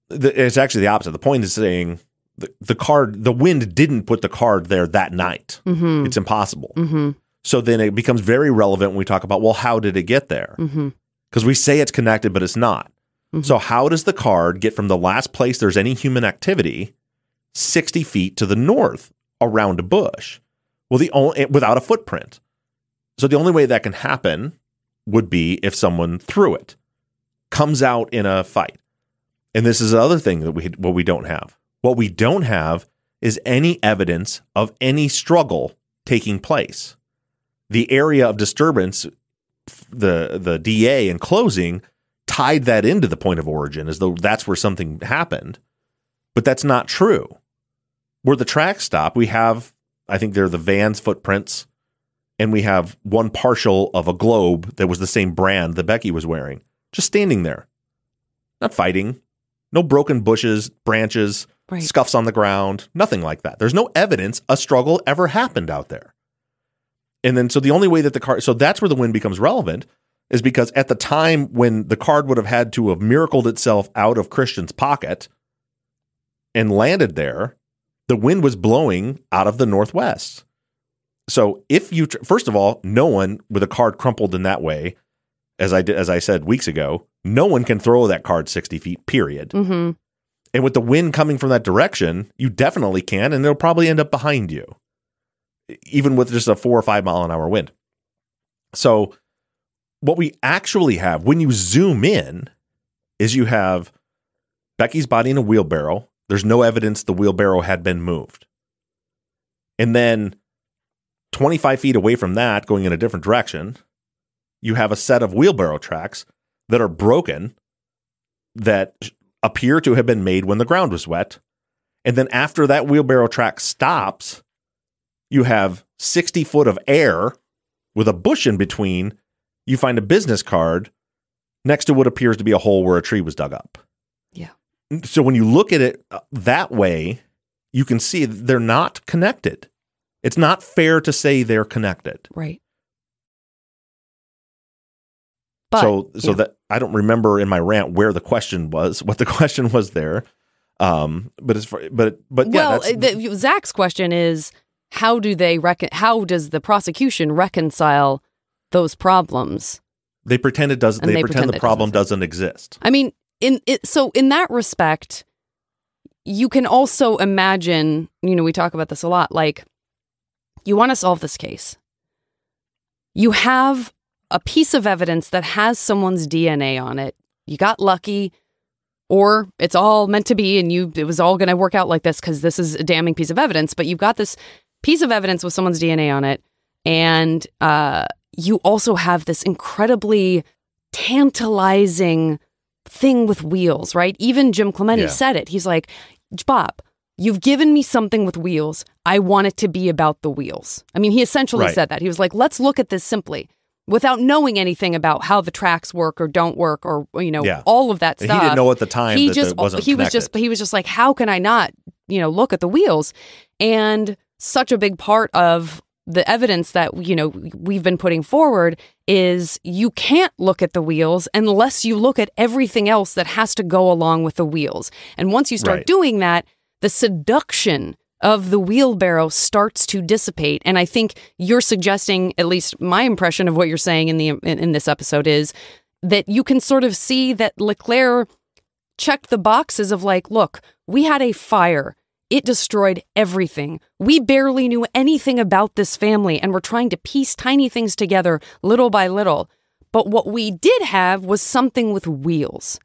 The, it's actually the opposite. The point is saying the, the card, the wind didn't put the card there that night. Mm-hmm. It's impossible. Mm-hmm. So then it becomes very relevant when we talk about well, how did it get there? Because Mm-hmm. we say it's connected, but it's not. So how does the card get from the last place there's any human activity, sixty feet to the north around a bush? Well, the only without a footprint. So the only way that can happen would be if someone threw it, comes out in a fight. And this is the other thing that we what we don't have. What we don't have is any evidence of any struggle taking place. The area of disturbance, the the DA in closing tied that into the point of origin as though that's where something happened. But that's not true. Where the tracks stop, we have I think they're the van's footprints and we have one partial of a globe that was the same brand that Becky was wearing, just standing there, not fighting, no broken bushes, branches, Right. scuffs on the ground, nothing like that. There's no evidence a struggle ever happened out there. And then, so the only way that the card, so that's where the wind becomes relevant is because at the time when the card would have had to have miracled itself out of Christian's pocket and landed there, the wind was blowing out of the northwest. So if you tr- first of all, no one with a card crumpled in that way, as I did, as I said weeks ago, no one can throw that card sixty feet. Period. Mm-hmm. And with the wind coming from that direction, you definitely can, and it'll probably end up behind you, even with just a four or five mile an hour wind. So, what we actually have when you zoom in is you have Becky's body in a wheelbarrow. There's no evidence the wheelbarrow had been moved. And then 25 feet away from that, going in a different direction, you have a set of wheelbarrow tracks that are broken that appear to have been made when the ground was wet. And then after that wheelbarrow track stops, you have 60 foot of air with a bush in between. You find a business card next to what appears to be a hole where a tree was dug up. So when you look at it uh, that way, you can see they're not connected. It's not fair to say they're connected. Right. But, so so yeah. that I don't remember in my rant where the question was, what the question was there. Um, but as far, but but yeah, well, that's, the, Zaq's question is how do they recon- how does the prosecution reconcile those problems? they pretend it doesn't. They, they pretend, pretend the problem doesn't. doesn't exist. I mean, in it, so in that respect, you can also imagine. You know, we talk about this a lot. Like, you want to solve this case. You have a piece of evidence that has someone's DNA on it. You got lucky, or it's all meant to be, and you it was all going to work out like this because this is a damning piece of evidence. But you've got this piece of evidence with someone's DNA on it, and uh, you also have this incredibly tantalizing thing with wheels, right? Even Jim Clemente Yeah. said it. He's like, Bob, you've given me something with wheels. I want it to be about the wheels. I mean, he essentially Right. said that. He was like, let's look at this simply without knowing anything about how the tracks work or don't work or, you know, Yeah. all of that And stuff. he didn't know at the time He that just, he was just, he was just like, how can I not, you know, look at the wheels? And such a big part of the evidence that you know we've been putting forward is you can't look at the wheels unless you look at everything else that has to go along with the wheels. And once you start Right. doing that, the seduction of the wheelbarrow starts to dissipate. And I think you're suggesting, at least my impression of what you're saying in the in, in this episode is that you can sort of see that LeClaire checked the boxes of like, look, we had a fire. It destroyed everything. We barely knew anything about this family and we're trying to piece tiny things together little by little. But what we did have was something with wheels.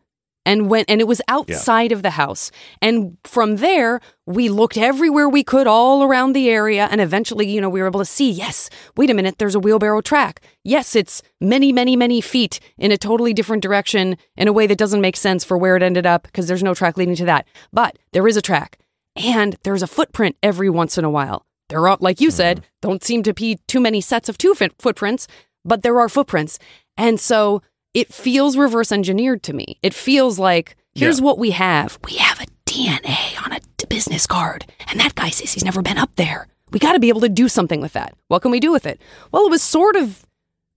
And when and it was outside of the house. And from there, we looked everywhere we could all around the area and eventually, you know, we were able to see, yes, wait a minute, there's a wheelbarrow track. Yes, it's many, many, many feet in a totally different direction in a way that doesn't make sense for where it ended up because there's no track leading to that. But there is a track and there's a footprint every once in a while. There are, like you hmm. said, don't seem to be too many sets of two foot footprints, but there are footprints. And so it feels reverse engineered to me. It feels like here's Yeah. what we have. We have a DNA on a d- business card, and that guy says he's never been up there. We got to be able to do something with that. What can we do with it? Well, it was sort of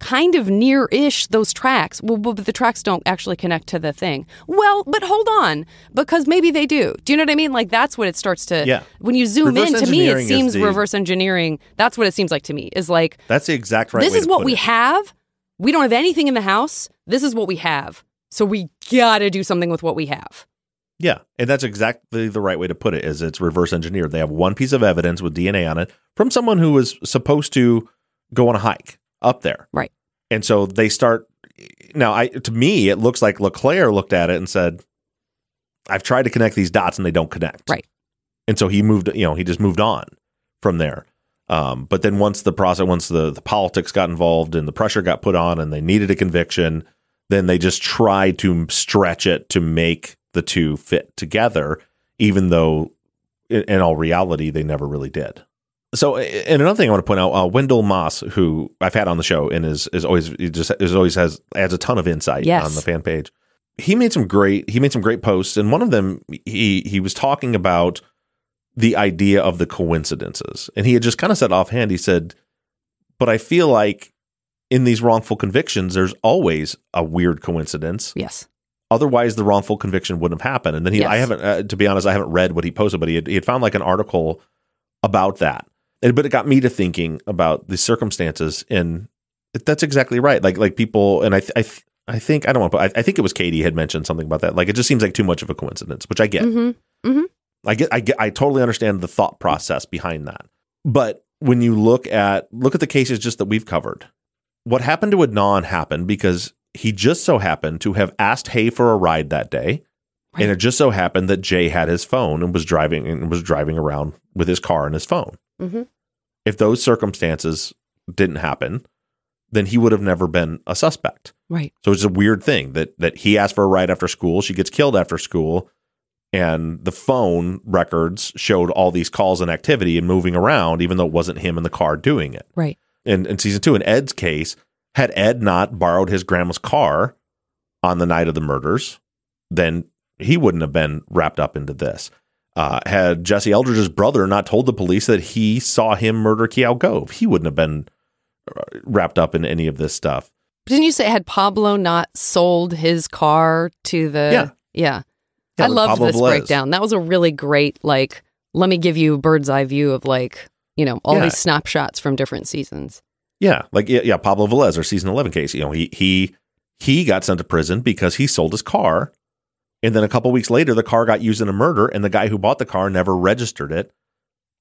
kind of near ish those tracks. Well, but the tracks don't actually connect to the thing. Well, but hold on, because maybe they do. Do you know what I mean? Like that's what it starts to. Yeah. When you zoom Reverse in, to me, it seems the- reverse engineering. That's what it seems like to me. Is like That's the exact right. this is what we it. have. We don't have anything in the house. This is what we have. So we gotta do something with what we have. Yeah, and that's exactly the right way to put it. Is it's reverse engineered. They have one piece of evidence with DNA on it from someone who was supposed to go on a hike up there, Right. And so they start. Now, I to me, it looks like LeClaire looked at it and said, "I've tried to connect these dots and they don't connect." Right. and so he moved. You know, he just moved on from there. Um, but then once the process, once the, the politics got involved and the pressure got put on, and they needed a conviction, then they just tried to stretch it to make the two fit together, even though in, in all reality they never really did. So, and another thing I want to point out, uh, Wendell Moss, who I've had on the show and is is always he just is always has adds a ton of insight Yes. on the fan page. He made some great he made some great posts, and one of them he he was talking about the idea of the coincidences, and he had just kind of said offhand. He said, "But I feel like in these wrongful convictions, there's always a weird coincidence. Yes. Otherwise, the wrongful conviction wouldn't have happened." And then he, Yes. I haven't, uh, to be honest, I haven't read what he posted, but he had, he had found like an article about that. But it got me to thinking about the circumstances, and that's exactly right. Like like people, and I th- I th- I think I don't want to. I, I think it was Katie had mentioned something about that. Like it just seems like too much of a coincidence, which I get. Mm-hmm. I get, I get, I totally understand the thought process behind that. But when you look at look at the cases just that we've covered, what happened to Adnan happened because he just so happened to have asked Hae for a ride that day, and it just so happened that Jay had his phone and was driving and was driving around with his car and his phone. Mhm. If those circumstances didn't happen, then he would have never been a suspect. Right. So it's a weird thing that that he asked for a ride after school, she gets killed after school, and the phone records showed all these calls and activity and moving around, even though it wasn't him in the car doing it. Right. And in season two, in Ed's case, had Ed not borrowed his grandma's car on the night of the murders, then he wouldn't have been wrapped up into this. Uh, had Jesse Eldridge's brother not told the police that he saw him murder Keough Gove, he wouldn't have been uh, wrapped up in any of this stuff. Didn't you say had Pablo not sold his car to the Yeah. Yeah. Yeah, I loved Pablo this Velez. breakdown. That was a really great like let me give you a bird's eye view of like, you know, all Yeah. these snapshots from different seasons. Yeah, like yeah, yeah, Pablo Velez, our season eleven case. You know, he he he got sent to prison because he sold his car, and then a couple weeks later, the car got used in a murder, and the guy who bought the car never registered it.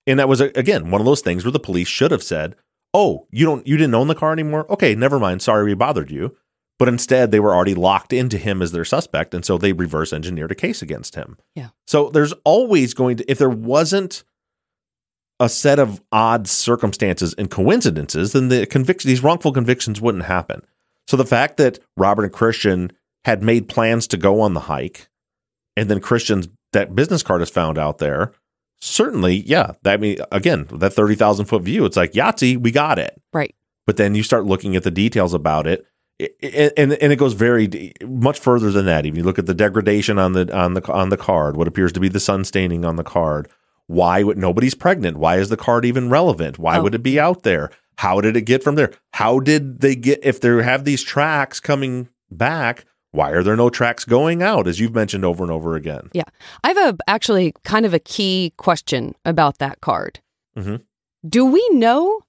And that was again one of those things where the police should have said, "Oh, you don't, you didn't own the car anymore. Okay, never mind. Sorry, we bothered you." But instead, they were already locked into him as their suspect, and so they reverse engineered a case against him. Yeah. So there's always going to, if there wasn't a set of odd circumstances and coincidences, then the conviction, these wrongful convictions wouldn't happen. So the fact that Robert and Christian had made plans to go on the hike, and then Christian's that business card is found out there, certainly, yeah. That I mean, again, that thirty thousand foot view, it's like Yahtzee, we got it. Right. But then you start looking at the details about it, and and it goes very much further than that. If you look at the degradation on the on the on the card, what appears to be the sun staining on the card, why would nobody's pregnant? Why is the card even relevant? Why Oh. would it be out there? How did it get from there? How did they get if they have these tracks coming back? Why are there no tracks going out? As you've mentioned over and over again. Yeah. I have a actually kind of a key question about that card. Mhm. Do we know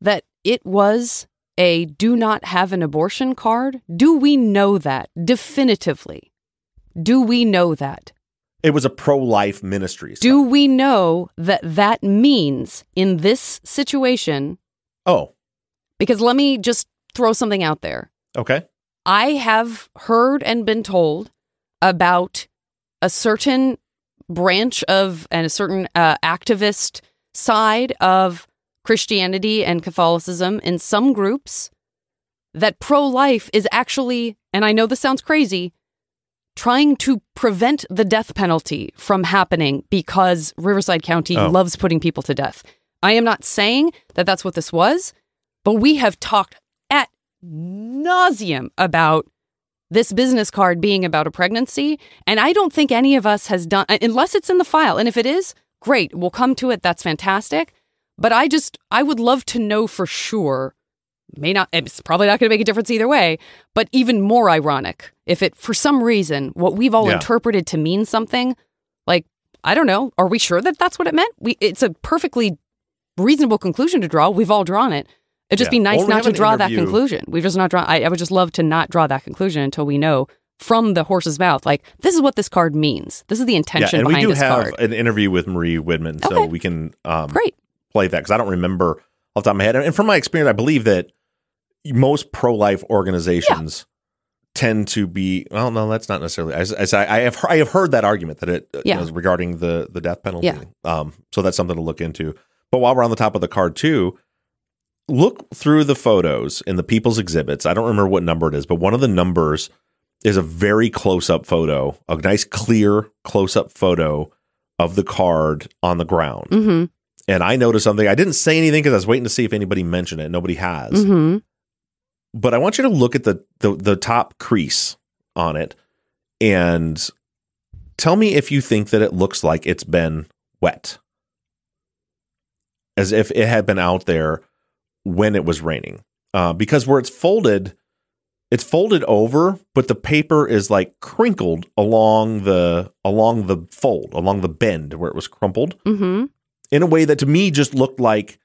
that it was a do not have an abortion card? Do we know that definitively? Do we know that? It was a pro life ministry. Do we know that that means in this situation? Oh, Because let me just throw something out there. okay. I have heard and been told about a certain branch of and a certain uh, activist side of Christianity and Catholicism in some groups that pro life is actually, and I know this sounds crazy, trying to prevent the death penalty from happening because Riverside County Oh. loves putting people to death. I am not saying that that's what this was, but we have talked nauseum about this business card being about a pregnancy. And I don't think any of us has done, unless it's in the file. And if it is, great, we'll come to it. That's fantastic. But I just, I would love to know for sure. May not, it's probably not going to make a difference either way. But even more ironic, if it, for some reason, what we've all Yeah. interpreted to mean something, like, I don't know, are we sure that that's what it meant? We, it's a perfectly reasonable conclusion to draw. We've all drawn it. It'd just Yeah. be nice Well, not to draw that conclusion. We've just not drawn. I, I would just love to not draw that conclusion until we know from the horse's mouth, like this is what this card means. This is the intention yeah, and we do have card. an interview with Marie Widman, so Okay. we can um, Great. play that because I don't remember off the top of my head. And from my experience, I believe that most pro life organizations tend to be. Well, no, that's not necessarily. As, as I, I have, I have heard that argument that it uh, you know, regarding the the death penalty. Yeah. Um, so that's something to look into. But while we're on the top of the card too, look through the photos in the people's exhibits. I don't remember what number it is, but one of the numbers is a very close up photo, a nice clear close up photo of the card on the ground. Mm-hmm. And I noticed something. I didn't say anything because I was waiting to see if anybody mentioned it. Nobody has. Mm-hmm. But I want you to look at the, the the top crease on it and tell me if you think that it looks like it's been wet. As if it had been out there when it was raining. Uh, because where it's folded, it's folded over, but the paper is like crinkled along the along the fold, along the bend where it was crumpled Mm-hmm. in a way that to me just looked like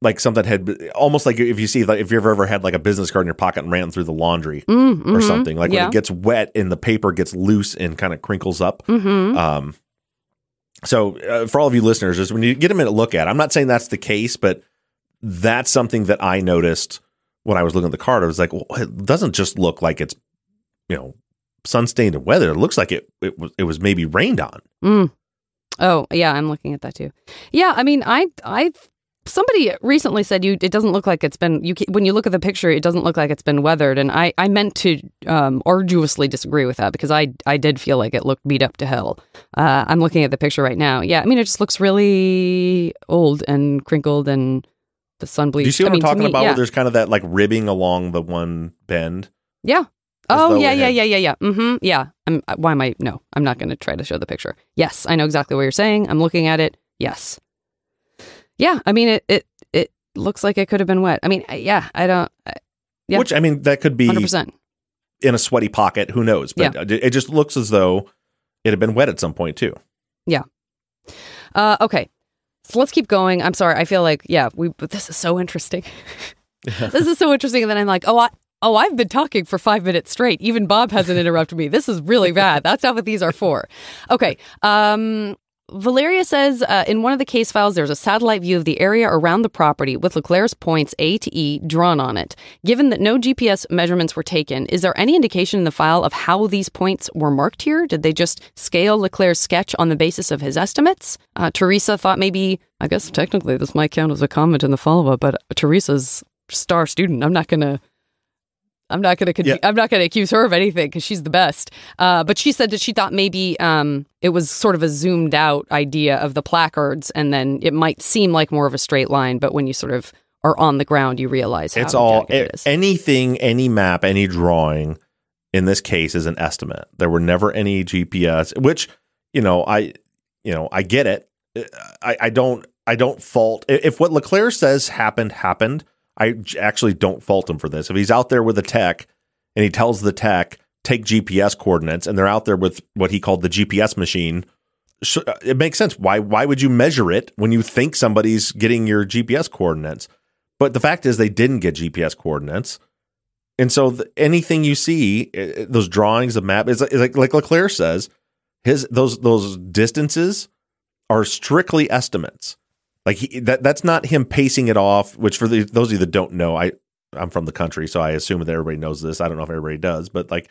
like something had almost like if you see like if you've ever had like a business card in your pocket and ran through the laundry Mm-hmm. or something like yeah. when it gets wet and the paper gets loose and kind of crinkles up Mm-hmm. um so uh, for all of you listeners just when you get a minute look at it, i'm not saying that's the case but that's something that i noticed when i was looking at the card i was like well it doesn't just look like it's you know sun stained and weather it looks like it it was it was maybe rained on Mm. Oh, yeah, I'm looking at that too. Yeah, I mean, I I somebody recently said you it doesn't look like it's been you when you look at the picture it doesn't look like it's been weathered and I I meant to um, arduously disagree with that because I I did feel like it looked beat up to hell. Uh, I'm looking at the picture right now. Yeah, I mean it just looks really old and crinkled and the sun bleached. Do you see what I I'm talking me, about? Yeah. Where there's kind of that like ribbing along the one bend. yeah. Oh yeah, yeah, yeah, yeah, yeah. Mm-hmm. Yeah. I'm, uh, why am I? No, I'm not going to try to show the picture. Yes, I know exactly what you're saying. I'm looking at it. Yes. Yeah. I mean, it it it looks like it could have been wet. I mean, yeah. I don't. I- Yeah. Which I mean, that could be Hundred percent. in a sweaty pocket. Who knows? But it it just looks as though it had been wet at some point too. Yeah. Uh, okay. So let's keep going. I'm sorry. I feel like yeah. We. But this is so interesting. this is so interesting. And then I'm like, oh, I. Oh, I've been talking for five minutes straight. Even Bob hasn't interrupted me. This is really bad. That's not what these are for. Okay. Um, Valeria says uh, in one of the case files, there's a satellite view of the area around the property with LeClaire's points A to E drawn on it. Given that no GPS measurements were taken, is there any indication in the file of how these points were marked here? Did they just scale LeClaire's sketch on the basis of his estimates? Uh, Teresa thought maybe, I guess technically this might count as a comment in the follow up, but Teresa's star student. I'm not going to. I'm not gonna. Con- Yeah. I'm not gonna accuse her of anything because she's the best. Uh, but she said that she thought maybe um, it was sort of a zoomed out idea of the placards, and then it might seem like more of a straight line. But when you sort of are on the ground, you realize how it's all jagged it is. anything, any map, any drawing. In this case, is an estimate. There were never any GPS, which you know, I you know, I get it. I, I don't, I don't fault if what LeClaire says happened happened. I actually don't fault him for this. If he's out there with a tech and he tells the tech take GPS coordinates, and they're out there with what he called the GPS machine. It makes sense. Why? Why would you measure it when you think somebody's getting your GPS coordinates? But the fact is, they didn't get GPS coordinates, and so th- anything you see, uh, those drawings, the map, is, is like like LeClaire says, his those those distances are strictly estimates. Like he, that that's not him pacing it off. Which for the, those of you that don't know, I I'm from the country, so I assume that everybody knows this. I don't know if everybody does, but like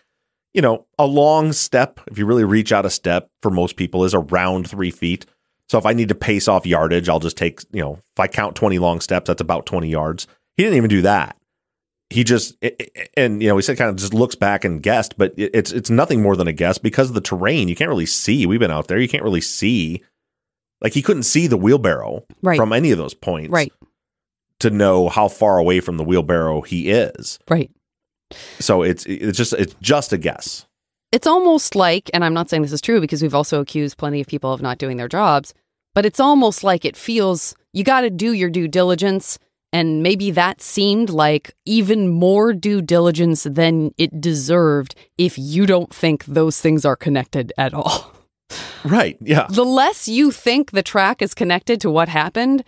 you know, a long step, if you really reach out a step for most people, is around three feet. So if I need to pace off yardage, I'll just take, you know, if I count 20 long steps, that's about 20 yards. He didn't even do that. He just, and, you know, he said kind of just looks back and guessed, but it- it's, it's nothing more than a guess because of the terrain. You can't really see. We've been out there. You can't really see. Like he couldn't see the wheelbarrow Right. from any of those points right, to know how far away from the wheelbarrow he is. right. So it's, it's just, it's just a guess. It's almost like, and I'm not saying this is true because we've also accused plenty of people of not doing their jobs, but it's almost like it feels you got to do your due diligence. And maybe that seemed like even more due diligence than it deserved if you don't think those things are connected at all. Right. Yeah. The less you think the track is connected to what happened,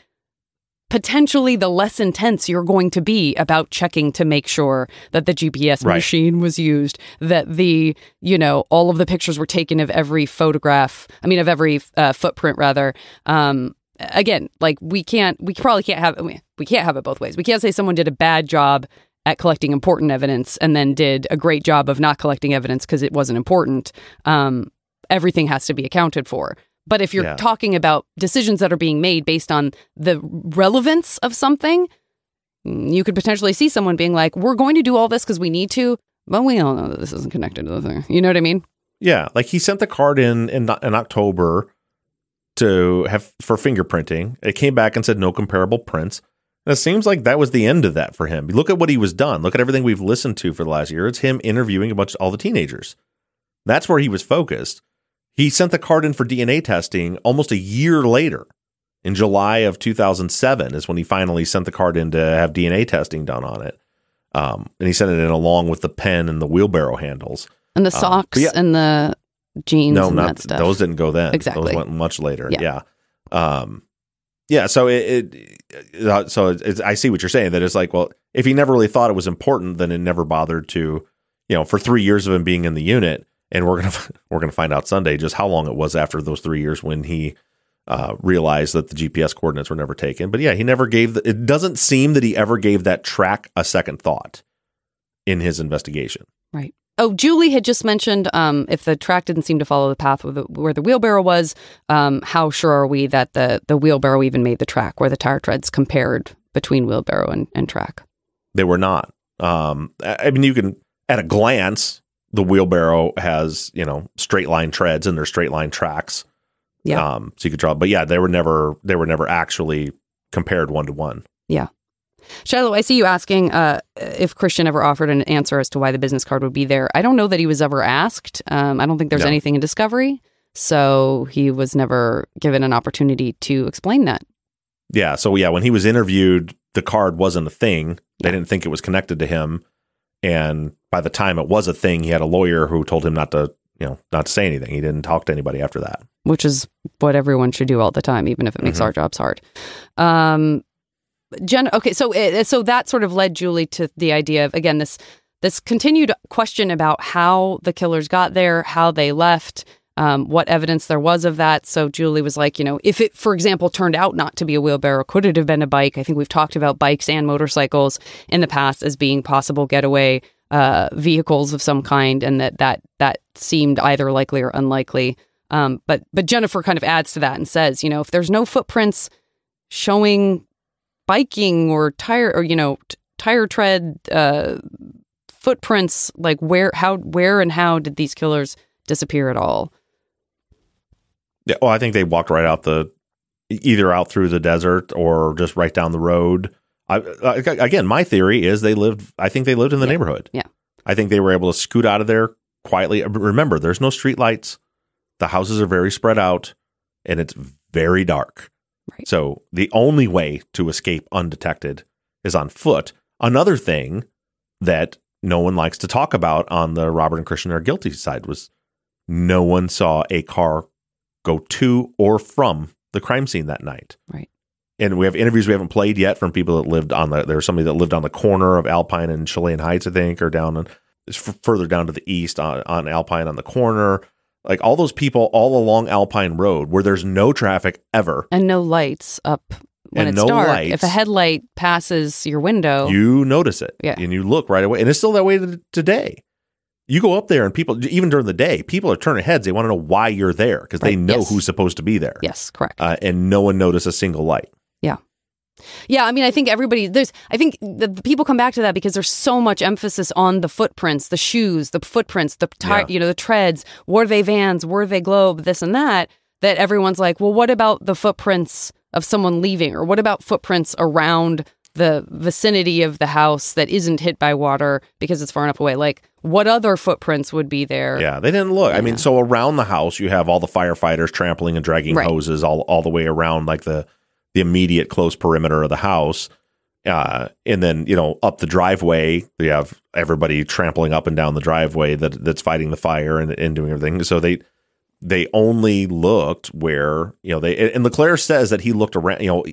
potentially the less intense you're going to be about checking to make sure that the GPS Right. machine was used, that the, you know, all of the pictures were taken of every photograph, I mean, of every uh, footprint rather. Um, again, like we can't, we probably can't have, we can't have it both ways. We can't say someone did a bad job at collecting important evidence and then did a great job of not collecting evidence because it wasn't important. Um, everything has to be accounted for. But if you're Yeah. talking about decisions that are being made based on the relevance of something, you could potentially see someone being like, "We're going to do all this because we need to," but we all know that this isn't connected to the thing. You know what I mean? Yeah, like he sent the card in in, in October to have for fingerprinting. It came back and said no comparable prints. And it seems like that was the end of that for him. Look at what he was done. Look at everything we've listened to for the last year. It's him interviewing a bunch of all the teenagers. That's where he was focused. He sent the card in for DNA testing almost a year later. In July of 2007 is when he finally sent the card in to have DNA testing done on it. Um, and he sent it in along with the pen and the wheelbarrow handles. And the Um, socks but yeah. and the jeans no, and not that stuff. those didn't go then. Exactly. those went much later. Yeah. Yeah, um, yeah. So it, it uh, so it's, I see what you're saying. That it's like, well, if he never really thought it was important, then it never bothered to, you know, for three years of him being in the unit, and we're gonna we're gonna find out Sunday just how long it was after those three years when he uh, realized that the GPS coordinates were never taken. But yeah, he never gave. The, it doesn't seem that he ever gave that track a second thought in his investigation. Right. oh, Julie had just mentioned um, if the track didn't seem to follow the path where the, where the wheelbarrow was, um, how sure are we that the, the wheelbarrow even made the track where the tire treads compared between wheelbarrow and, and track? They were not. Um, I mean, you can at a glance, the wheelbarrow has you know straight line treads and they're straight line tracks. Yeah. Um, so you could draw, but yeah, they were never they were never actually compared one to one. Yeah. Shiloh, I see you asking uh, if Christian ever offered an answer as to why the business card would be there. I don't know that he was ever asked. Um, I don't think there's No. anything in Discovery. So he was never given an opportunity to explain that. Yeah. So yeah, when he was interviewed, the card wasn't a thing. They didn't think it was connected to him. And by the time it was a thing, he had a lawyer who told him not to, you know, not to say anything. He didn't talk to anybody after that. which is what everyone should do all the time, even if it makes Mhm. our jobs hard. Um, Jen, okay, so it, so that sort of led Julie to the idea of again this this continued question about how the killers got there, how they left, um, what evidence there was of that. So Julie was like, you know, if it, for example, turned out not to be a wheelbarrow, could it have been a bike? I think we've talked about bikes and motorcycles in the past as being possible getaway uh, vehicles of some kind, and that that that seemed either likely or unlikely. Um, but but Jennifer kind of adds to that and says, you know, if there's no footprints showing biking or tire or you know t- tire tread uh, footprints, like where how where and how did these killers disappear at all? Yeah. Well, I think they walked right out the either out through the desert or just right down the road. I, uh, I, again, my theory is they lived. I think they lived in the neighborhood. Yeah. I think they were able to scoot out of there quietly. Uh, remember, there's no street lights. The houses are very spread out, and it's very dark. Right. So the only way to escape undetected is on foot. Another thing that no one likes to talk about on the Robert and Christian are guilty side was no one saw a car go to or from the crime scene that night. Right. And we have interviews we haven't played yet from people that lived on the. There's somebody that lived on the corner of Alpine and Chilean Heights, I think, or down on it's f- further down to the east on, on Alpine on the corner. Like all those people all along Alpine Road where there's no traffic ever. And no lights up when And it's no dark. lights. If a headlight passes your window, You notice it, Yeah. and you look right away, and it's still that way today. You go up there, and people, even during the day, people are turning heads. They want to know why you're there because they know yes. who's supposed to be there. yes, correct. uh, and no one noticed a single light. Yeah. Yeah, I mean, I think everybody there's. I think the, the people come back to that because there's so much emphasis on the footprints, the shoes, the footprints, the tire, Yeah. you know, the treads. Were they vans? Were they globe? This and that. That everyone's like, well, what about the footprints of someone leaving, or what about footprints around the vicinity of the house that isn't hit by water because it's far enough away? Like, what other footprints would be there? Yeah, they didn't look. I mean, so around the house, you have all the firefighters trampling and dragging Right. hoses all all the way around, like the the immediate close perimeter of the house. Uh, and then you know up the driveway, you have everybody trampling up and down the driveway that that's fighting the fire and, and doing everything. So they they only looked where you know they and LeClaire says that he looked around. You know,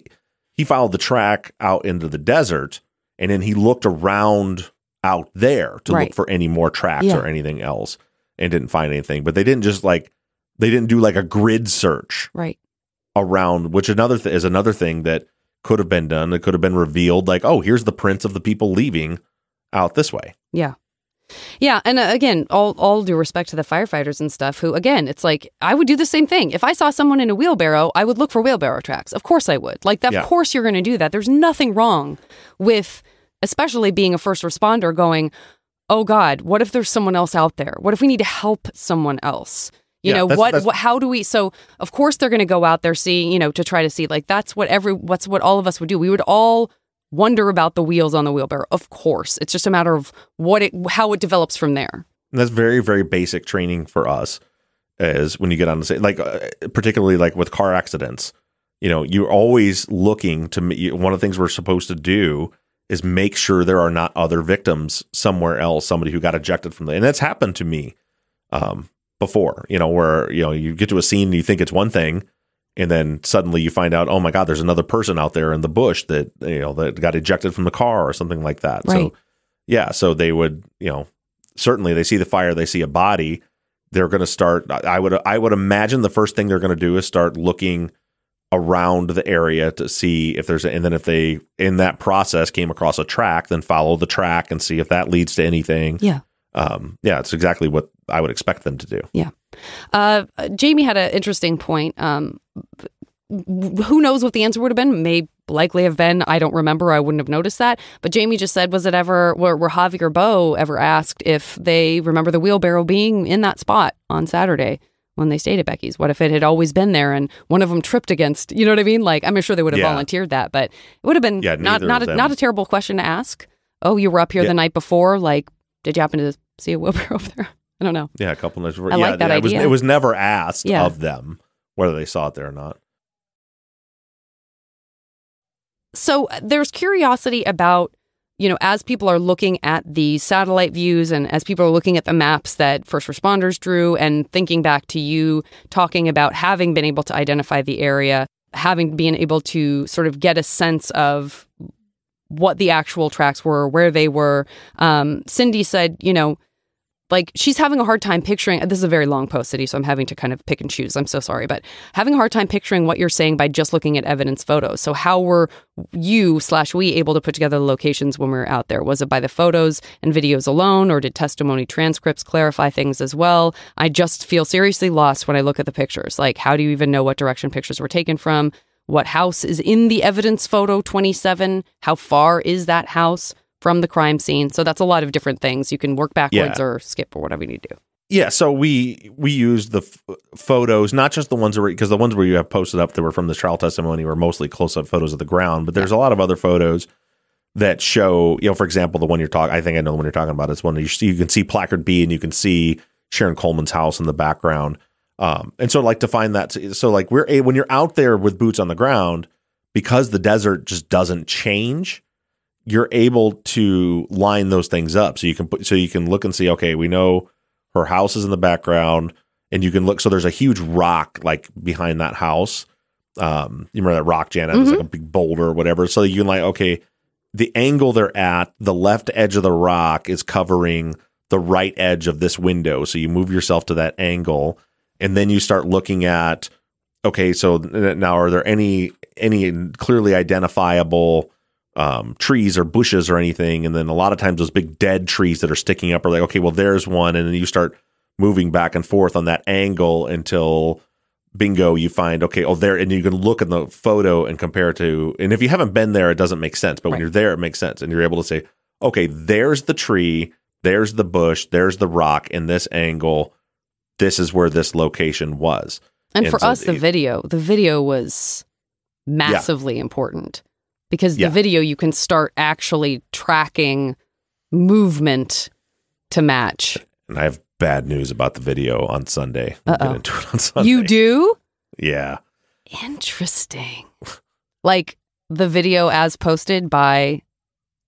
he followed the track out into the desert, and then he looked around out there to Right. look for any more tracks Yeah. or anything else, and didn't find anything. But they didn't just like they didn't do like a grid search Right. around, which another th- is another thing that could have been done. It could have been revealed, like, oh, here's the prints of the people leaving out this way. Yeah. Yeah, and uh, again, all all due respect to the firefighters and stuff who again, it's like I would do the same thing. If I saw someone in a wheelbarrow, I would look for wheelbarrow tracks. Of course I would. Like of Yeah. course you're going to do that. There's nothing wrong with especially being a first responder going, "Oh god, what if there's someone else out there? What if we need to help someone else?" You Yeah, know, that's- what, that's- what how do we so of course they're going to go out there seeing, you know, to try to see like that's what every what's what all of us would do. We would all wonder about the wheels on the wheelbarrow. Of course. It's just a matter of what it how it develops from there. And that's very, very basic training for us. Is when you get on the same, like uh, particularly like with car accidents, you know, you're always looking to. One of the things we're supposed to do is make sure there are not other victims somewhere else. Somebody who got ejected from the, and that's happened to me um, before. You know, where you know you get to a scene and you think it's one thing, and then suddenly you find out, oh my god, there's another person out there in the bush that you know that got ejected from the car or something like that. Right. So yeah, so they would, you know, certainly they see the fire, they see a body, they're going to start. I would, I would imagine the first thing they're going to do is start looking around the area to see if there's, and then if they in that process came across a track, then follow the track and see if that leads to anything. Yeah. um, yeah, it's exactly what I would expect them to do. Yeah. Uh, Jamie had an interesting point. Um, who knows what the answer would have been? May likely have been. I don't remember. I wouldn't have noticed that. But Jamie just said, was it ever were, were Javi or Bo ever asked if they remember the wheelbarrow being in that spot on Saturday when they stayed at Becky's? What if it had always been there and one of them tripped against? You know what I mean? Like I'm sure they would have Yeah. volunteered that, but it would have been Yeah, not not a, them. not a terrible question to ask. Oh, you were up here Yeah. the night before. Like, did you happen to see a wheelbarrow over there? I don't know. Yeah, a couple nights. I yeah, like that yeah, it was, idea. it was never asked of them whether they saw it there or not. so uh, there's curiosity about you know as people are looking at the satellite views and as people are looking at the maps that first responders drew and thinking back to you talking about having been able to identify the area having been able to sort of get a sense of what the actual tracks were where they were um, cindy said you know like she's having a hard time picturing this is a very long post city so i'm having to kind of pick and choose. I'm so sorry but having a hard time picturing what you're saying by just looking at evidence photos. So how were you slash we able to put together the locations when we were out there? Was it by the photos and videos alone or did testimony transcripts clarify things as well? I just feel seriously lost when i look at the pictures. Like how do you even know what direction pictures were taken from? What house is in the evidence photo 27 how far is that house from the crime scene so that's a lot of different things you can work backwards Yeah. or skip or whatever you need to do Yeah, so we we used the f- photos, not just the ones where because the ones where you have posted up that were from the trial testimony were mostly close up photos of the ground, but there's a lot of other photos that show, you know, for example, the one you're talking, I think I know the one you're talking about. It's one you you can see placard B and you can see Sharon Coleman's house in the background. Um, and so like to find that, so like we're a, when you're out there with boots on the ground, because the desert just doesn't change, you're able to line those things up. So you can put, so you can look and see, okay, we know her house is in the background and you can look so there's a huge rock like behind that house. Um you remember that rock janet? It's like a big boulder or whatever. So you can like okay the angle they're at the left edge of the rock is covering the right edge of this window. So you move yourself to that angle and then you start looking at okay so now are there any any clearly identifiable um, trees or bushes or anything. And then a lot of times those big dead trees that are sticking up are like, okay, well, there's one. And then you start moving back and forth on that angle until bingo, you find, okay, oh, there. And you can look in the photo and compare it to, and if you haven't been there, it doesn't make sense. But when Right. you're there, it makes sense. And you're able to say, okay, there's the tree, there's the bush, there's the rock in this angle. This is where this location was. And, And for so us, the the- video, the video was massively important because the video you can start actually tracking movement to match. And I have bad news about the video on Sunday. We'll get into it on Sunday. You do? Yeah. Interesting. like the video as posted by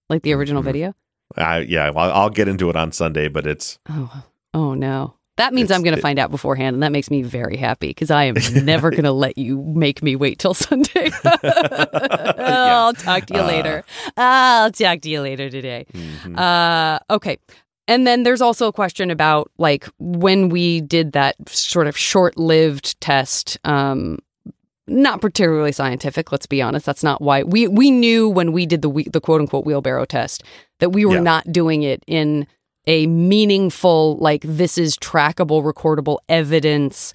like the original Mhm. video? I yeah, well, I'll get into it on Sunday, but it's Oh, oh no. That means It's- I'm going to find out beforehand, and that makes me very happy because I am never going to let you make me wait till Sunday. I'll talk to you Uh, later. I'll talk to you later today. mhm. Uh, okay. And then there's also a question about like when we did that sort of short-lived test. Um, not particularly scientific. Let's be honest. That's not why we we knew when we did the the quote unquote wheelbarrow test that we were Yeah. not doing it in a meaningful like this is trackable, recordable evidence.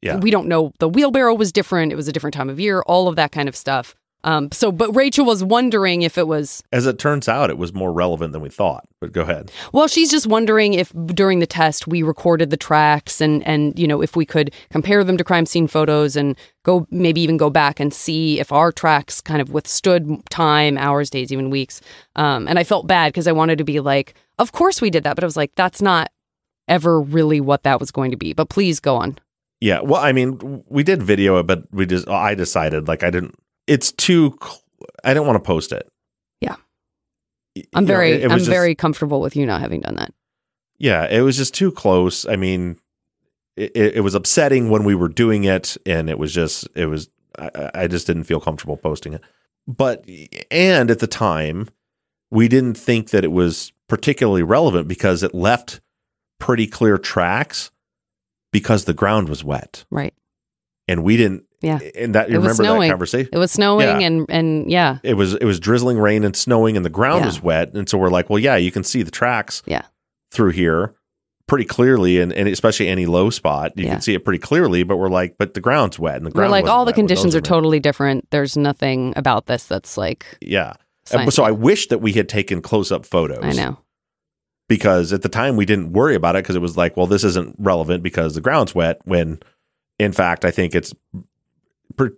Yeah. We don't know. The wheelbarrow was different. It was a different time of year. All of that kind of stuff. Um, so, but Rachel was wondering if it was as it turns out, it was more relevant than we thought. But go ahead. well, she's just wondering if during the test we recorded the tracks and and you know if we could compare them to crime scene photos and go maybe even go back and see if our tracks kind of withstood time, hours, days, even weeks. Um, and I felt bad because I wanted to be like, of course we did that, but I was like, that's not ever really what that was going to be. But please go on. Yeah. Well, I mean, we did video it, but we just I decided like I didn't. It's too. I didn't want to post it. Yeah. I'm you know, very it- it I'm just- very comfortable with you not having done that. Yeah, it was just too close. I mean, it, it it was upsetting when we were doing it, and it was just it was I, I just didn't feel comfortable posting it. But and at the time, we didn't think that it was particularly relevant because it left pretty clear tracks because the ground was wet, Right. and we didn't. Yeah. and that you remember that conversation. It was snowing Yeah. and and yeah. It was it was drizzling rain and snowing, and the ground Yeah. was wet, and so we're like, well, yeah, you can see the tracks Yeah. through here pretty clearly, and, and especially any low spot, you Yeah. can see it pretty clearly. But we're like, but the ground's wet, and the We're ground like all the wet when those conditions are were totally different. There's nothing about this that's like yeah. Science. So I wish that we had taken close up photos. I know. because at the time we didn't worry about it because it was like, well, this isn't relevant because the ground's wet. When in fact, I think it's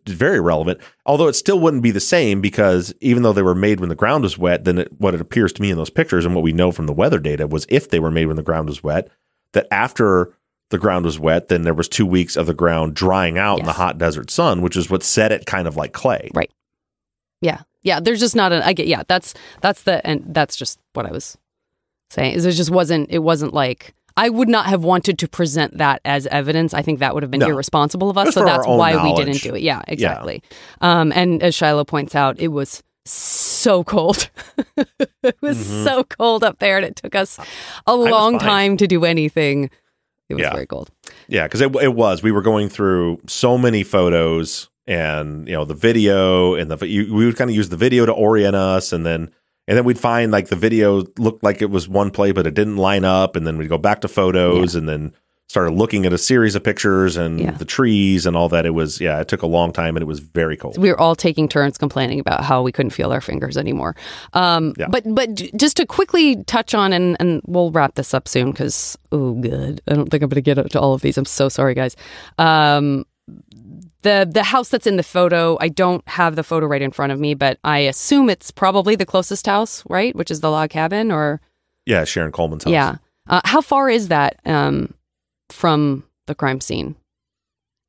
very relevant. Although it still wouldn't be the same because even though they were made when the ground was wet, then it, what it appears to me in those pictures and what we know from the weather data was if they were made when the ground was wet, that after the ground was wet, then there was two weeks of the ground drying out in the hot desert sun, which is what set it kind of like clay. Right. Yeah. Yeah. There's just not an I get yeah, that's that's the and that's just what I was saying. Is it just wasn't it wasn't like I would not have wanted to present that as evidence. I think that would have been No. irresponsible of us. Just so that's why we didn't do it. Yeah, exactly. Um, and as Shiloh points out, it was so cold. it was Mhm. so cold up there, and it took us a long time to do anything. It was Yeah. very cold. Yeah, because it, it was. We were going through so many photos and you know the video and the you, we would kind of use the video to orient us, and then and then we'd find like the video looked like it was one play, but it didn't line up, and then we'd go back to photos, and then started looking at a series of pictures and Yeah. the trees and all that. It was yeah, it took a long time, and it was very cold. we were all taking turns complaining about how we couldn't feel our fingers anymore. Um, Yeah. But but just to quickly touch on, and, and we'll wrap this up soon because oh good, I don't think I'm going to get to all of these. I'm so sorry, guys. Um, the the house that's in the photo, I don't have the photo right in front of me, but I assume it's probably the closest house, right? Which is the log cabin, or Yeah, Sharon Coleman's house. yeah. Uh, how far is that um, from the crime scene?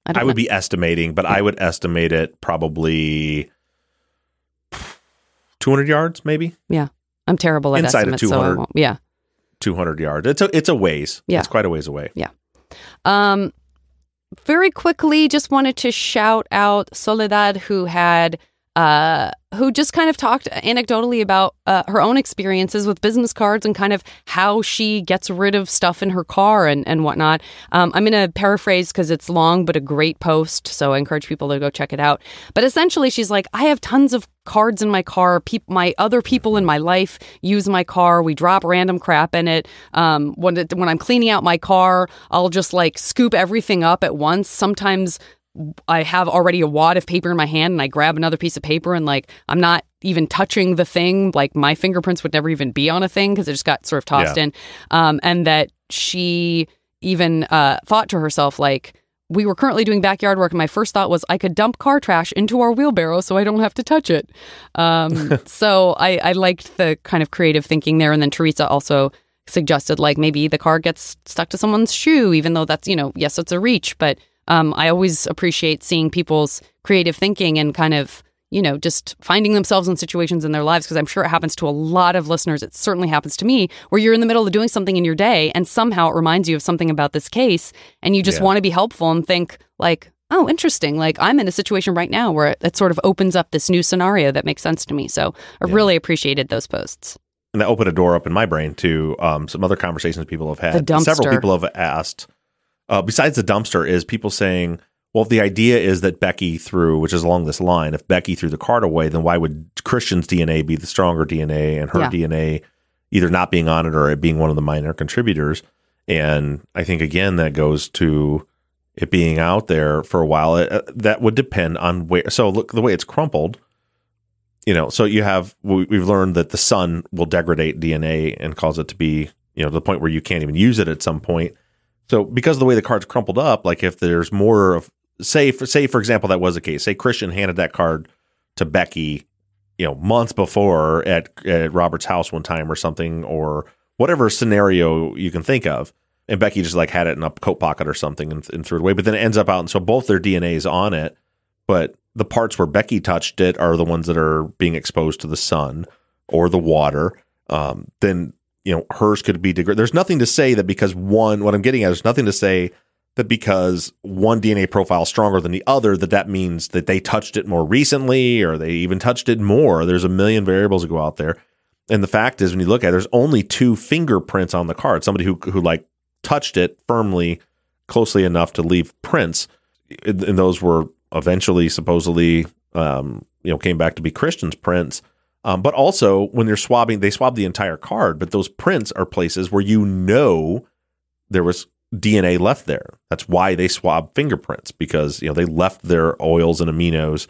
I would be estimating, but I would estimate it probably 200 yards, maybe yeah I'm terrible at Inside of estimates, so I 200. won't. Yeah. 200 yards. It's a it's a ways. Yeah. it's quite a ways away. Yeah um, very quickly, just wanted to shout out Soledad, who had uh, who just kind of talked anecdotally about uh, her own experiences with business cards and kind of how she gets rid of stuff in her car and, and whatnot. Um, I'm going to paraphrase because it's long, but a great post. So I encourage people to go check it out. But essentially, she's like, I have tons of cards in my car. Peop- my other people in my life use my car. We drop random crap in it. Um, when it, when I'm cleaning out my car, I'll just like scoop everything up at once. Sometimes I have already a wad of paper in my hand and I grab another piece of paper and like I'm not even touching the thing. Like my fingerprints would never even be on a thing because it just got sort of tossed Yeah. in. Um, and that she even uh, thought to herself like. We were currently doing backyard work, and my first thought was I could dump car trash into our wheelbarrow so I don't have to touch it. Um, so I, I liked the kind of creative thinking there. And then Teresa also suggested like maybe the car gets stuck to someone's shoe, even though that's, you know, yes, it's a reach. But um, I always appreciate seeing people's creative thinking and kind of, you know, just finding themselves in situations in their lives because I'm sure it happens to a lot of listeners. It certainly happens to me where you're in the middle of doing something in your day and somehow it reminds you of something about this case and you just Yeah. want to be helpful and think like, oh, interesting. Like I'm in a situation right now where it, it sort of opens up this new scenario that makes sense to me. So I Yeah. really appreciated those posts. and that opened a door up in my brain to um, some other conversations people have had. Several people have asked. Uh, besides the dumpster, is people saying, "Well, if the idea is that Becky threw, which is along this line, if Becky threw the card away, then why would Christian's DNA be the stronger DNA and her Yeah. DNA either not being on it or it being one of the minor contributors?" And I think again that goes to it being out there for a while. It, uh, that would depend on where. So look, the way it's crumpled you know, so you have we- we've learned that the sun will degrade DNA and cause it to be, you know, to the point where you can't even use it at some point. So because of the way the card's crumpled up, like if there's more of say for say for example that was the case, say Christian handed that card to Becky, you know, months before at at Robert's house one time or something or whatever scenario you can think of. And Becky just like had it in a coat pocket or something and, and threw it away. But then it ends up out and so both their DNA's on it, but the parts where Becky touched it are the ones that are being exposed to the sun or the water. Um, then you know hers could be degraded. There's nothing to say that because one. What I'm getting at is nothing to say that because one DNA profile is stronger than the other that that means that they touched it more recently or they even touched it more. There's a million variables that go out there. And the fact is, when you look at it, there's only two fingerprints on the card. Somebody who who like touched it firmly, closely enough to leave prints, and those were eventually supposedly, um, you know, came back to be Christian's prints. Um, but also when they're swabbing, they swab the entire card, but those prints are places where you know there was DNA left there. That's why they swab fingerprints because you know they left their oils and aminos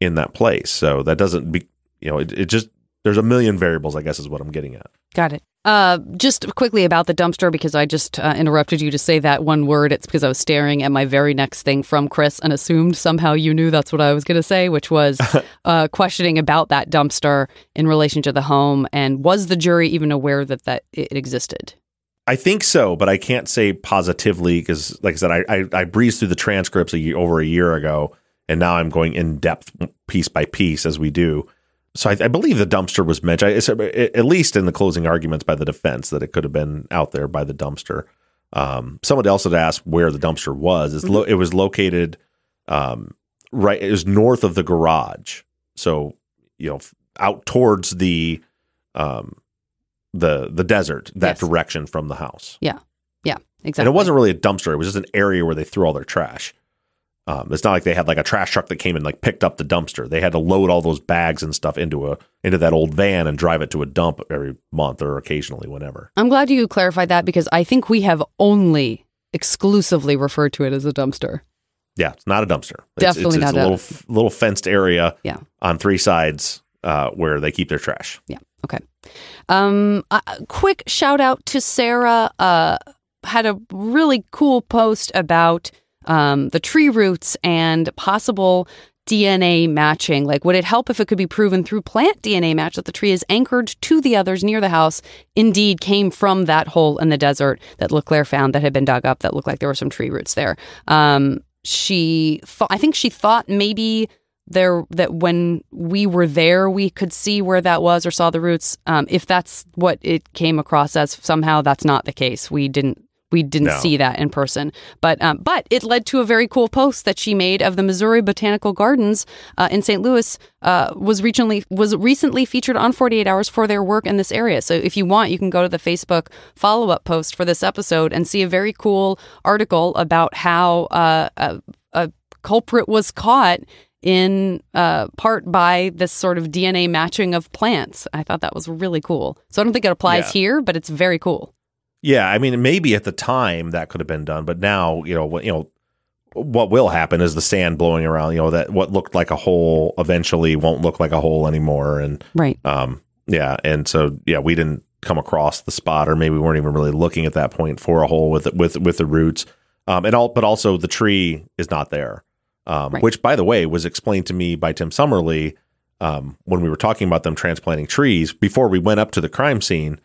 in that place. So that doesn't be you know it, it just there's a million variables. I guess is what I'm getting at. Got it. Uh, just quickly about the dumpster because I just uh, interrupted you to say that one word. It's because I was staring at my very next thing from Chris and assumed somehow you knew that's what I was going to say, which was uh, questioning about that dumpster in relation to the home and was the jury even aware that that it existed? I think so, but I can't say positively because, like I said, I, I, I breezed through the transcripts a year, over a year ago, and now I'm going in depth piece by piece as we do. So I, I believe the dumpster was mentioned, it's, at least in the closing arguments by the defense, that it could have been out there by the dumpster. Um, someone else had asked where the dumpster was. It's lo- it was located um, right. It was north of the garage, so you know, out towards the um, the the desert that Yes. direction from the house. Yeah. Yeah. Exactly. And it wasn't really a dumpster; it was just an area where they threw all their trash. Um, it's not like they had like a trash truck that came and like picked up the dumpster. They had to load all those bags and stuff into a into that old van and drive it to a dump every month or occasionally, whenever. I'm glad you clarified that because I think we have only exclusively referred to it as a dumpster. Yeah, it's not a dumpster. It's, Definitely it's, it's not a a- little little fenced area. Yeah. on three sides uh, where they keep their trash. Yeah. Okay. Um, a quick shout out to Sarah. Uh, had a really cool post about um, the tree roots and possible DNA matching. Like, would it help if it could be proven through plant DNA match that the tree is anchored to the others near the house indeed came from that hole in the desert that LeClaire found that had been dug up that looked like there were some tree roots there? Um, she thought, I think she thought maybe there that when we were there we could see where that was or saw the roots um, if that's what it came across as somehow that's not the case we didn't we didn't No. see that in person but um, but it led to a very cool post that she made of the missouri botanical gardens uh, in st louis uh, was recently was recently featured on 48 hours for their work in this area so if you want you can go to the facebook follow-up post for this episode and see a very cool article about how uh, a, a culprit was caught in uh, part by this sort of DNA matching of plants. I thought that was really cool. So I don't think it applies Yeah. here, but it's very cool. Yeah, I mean, maybe at the time that could have been done, but now you know what you know. What will happen is the sand blowing around. You know that what looked like a hole eventually won't look like a hole anymore, and Right. um, yeah, and so yeah, we didn't come across the spot, or maybe we weren't even really looking at that point for a hole with with with the roots, um, and all, but also the tree is not there, um, Right. which by the way was explained to me by Tim Summerly um, when we were talking about them transplanting trees before we went up to the crime scene.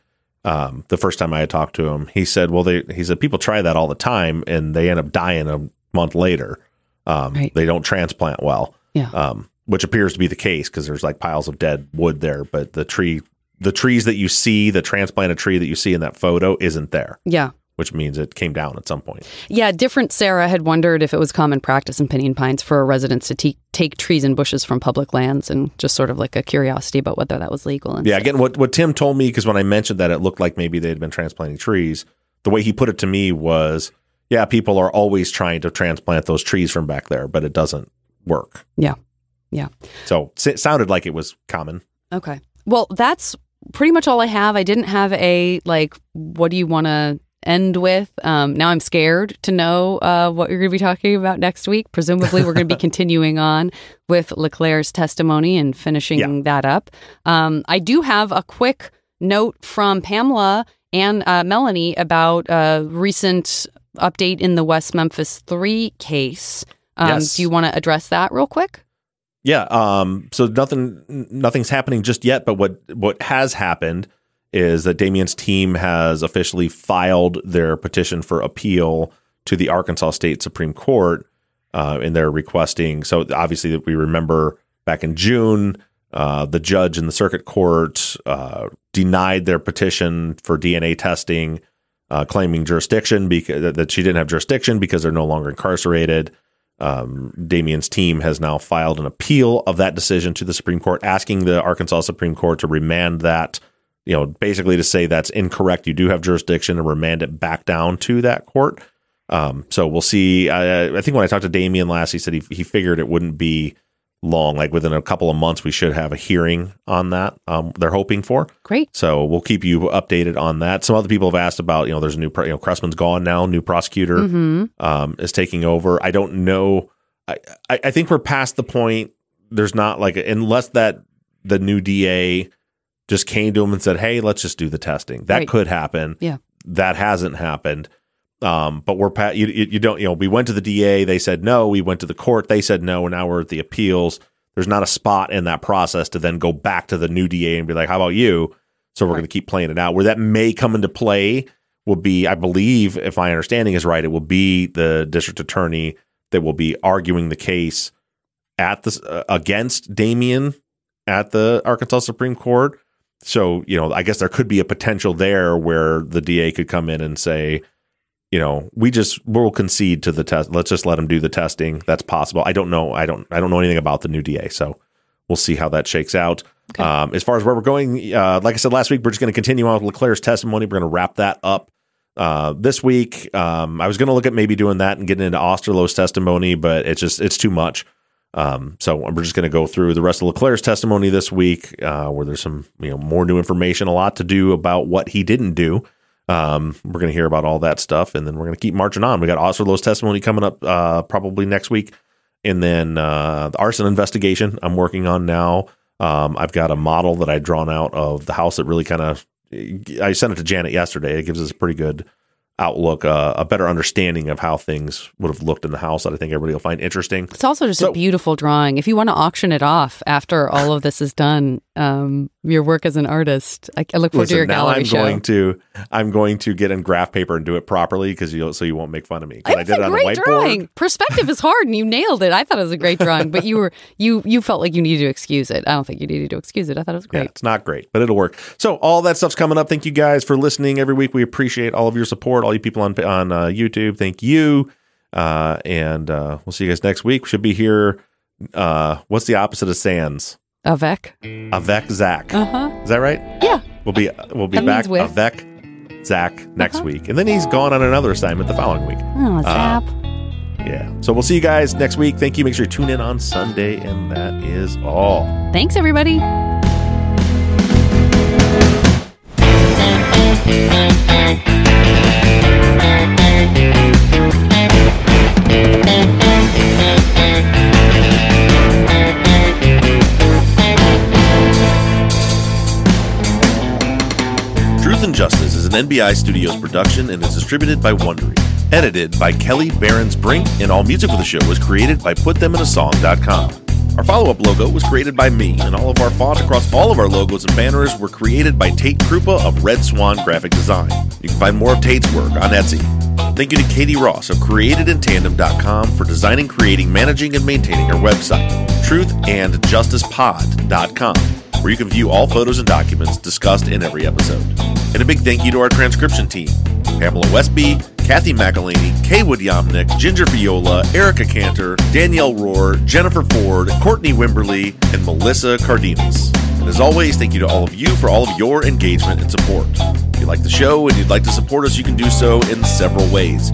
Um, the first time I had talked to him, he said, "Well, they," he said, "people try that all the time, and they end up dying a month later. Um, Right. They don't transplant well." Yeah. um, which appears to be the case because there's like piles of dead wood there. But the tree, the trees that you see, the transplanted tree that you see in that photo isn't there, Yeah. Which means it came down at some point. Yeah. Different Sarah had wondered if it was common practice in Pinion Pines for residents to te- take trees and bushes from public lands and just sort of like a curiosity about whether that was legal. And Yeah, stuff. again, what what Tim told me because when I mentioned that it looked like maybe they had been transplanting trees, the way he put it to me was, yeah, people are always trying to transplant those trees from back there, but it doesn't work. Yeah. Yeah. So it sounded like it was common. Okay. Well, that's pretty much all I have. I didn't have a like, what do you want to end with? Um, now I'm scared to know uh, what you're going to be talking about next week. Presumably, we're going to be continuing on with LeClaire's testimony and finishing Yeah. that up. Um, I do have a quick note from Pamela and uh, Melanie about a recent update in the West Memphis 3 case. Um, Yes. Do you want to address that real quick? Yeah. Um. So nothing, nothing's happening just yet. But what what has happened is that Damien's team has officially filed their petition for appeal to the Arkansas State Supreme Court, uh, and they're requesting. So obviously, that we remember back in June, uh, the judge in the circuit court uh, denied their petition for DNA testing, uh, claiming jurisdiction because that she didn't have jurisdiction because they're no longer incarcerated. Um, Damien's team has now filed an appeal of that decision to the Supreme Court, asking the Arkansas Supreme Court to remand that, you know, basically to say that's incorrect. You do have jurisdiction and remand it back down to that court. Um, so we'll see. I, I think when I talked to Damien last, he said he, he figured it wouldn't be long. Like within a couple of months, we should have a hearing on that. Um, they're hoping for. Great. So we'll keep you updated on that. Some other people have asked about, you know, there's a new, you know, Chrestman's gone now, new prosecutor hmm um, is taking over. I don't know. I, I, I think we're past the point. There's not like, unless that the new DA just came to him and said, hey, let's just do the testing. That Right. could happen. Yeah. That hasn't happened. Um, but we're pat. You, you you don't. You know, we went to the DA. They said no. We went to the court. They said no. And now we're at the appeals. There's not a spot in that process to then go back to the new DA and be like, "How about you?" So we're Right. going to keep playing it out. Where that may come into play will be, I believe, if my understanding is right, it will be the district attorney that will be arguing the case at the uh, against Damien at the Arkansas Supreme Court. So you know, I guess there could be a potential there where the DA could come in and say, you know, we just we'll concede to the test. Let's just let them do the testing. That's possible. I don't know. I don't. I don't know anything about the new DA. So we'll see how that shakes out. Okay. Um, as far as where we're going, uh, like I said last week, we're just going to continue on with LeClaire's testimony. We're going to wrap that up uh, this week. Um, I was going to look at maybe doing that and getting into Osterloh's testimony, but it's just it's too much. Um, so we're just going to go through the rest of LeClaire's testimony this week, uh, where there's some you know more new information, a lot to do about what he didn't do. Um, we're going to hear about all that stuff, and then we're going to keep marching on. We got Osterloh's testimony coming up uh, probably next week, and then uh, the arson investigation I'm working on now. Um, I've got a model that I drawn out of the house that really kind of. I sent it to Janet yesterday. It gives us a pretty good outlook, uh, a better understanding of how things would have looked in the house that I think everybody will find interesting. It's also just So- a beautiful drawing. If you want to auction it off after all of this is done, um, your work as an artist, I, I look forward to Listen, your now gallery I'm show. going to I'm going to get in graph paper and do it properly because you so you won't make fun of me. 'Cause I did it a on great a whiteboard. drawing. Perspective is hard, and you nailed it. I thought it was a great drawing, but you were you you felt like you needed to excuse it. I don't think you needed to excuse it. I thought it was Yeah, great. it's not great, but it'll work. So all that stuff's coming up. Thank you guys for listening every week. We appreciate all of your support. All you people on on uh, YouTube, thank you. Uh, and uh, we'll see you guys next week. We should be here. Uh, what's the opposite of Sans? Avec. Avec Zaq. Uh huh. Is that right? Yeah. We'll be we'll be That back with. avec Zaq next Uh-huh. week, and then he's gone on another assignment the following week. Oh, Uh, zap. Yeah. So we'll see you guys next week. Thank you. Make sure you tune in on Sunday, and that is all. Thanks, everybody. Truth and Justice is an NBI Studios production and is distributed by Wondery. Edited by Kelly Barons Brink, and all music for the show was created by PutThemInASong.com. Our follow up logo was created by me, and all of our fonts across all of our logos and banners were created by Tate Krupa of Red Swan Graphic Design. You can find more of Tate's work on Etsy. Thank you to Katie Ross of CreatedInTandem.com for designing, creating, managing, and maintaining our website, TruthAndJusticePod.com where you can view all photos and documents discussed in every episode. And a big thank you to our transcription team Pamela Westby, Kathy McElhaney, Kaywood Yomnick, Ginger Viola, Erica Cantor, Danielle Rohr, Jennifer Ford, Courtney Wimberly, and Melissa Cardenas. And as always, thank you to all of you for all of your engagement and support. If you like the show and you'd like to support us, you can do so in several ways.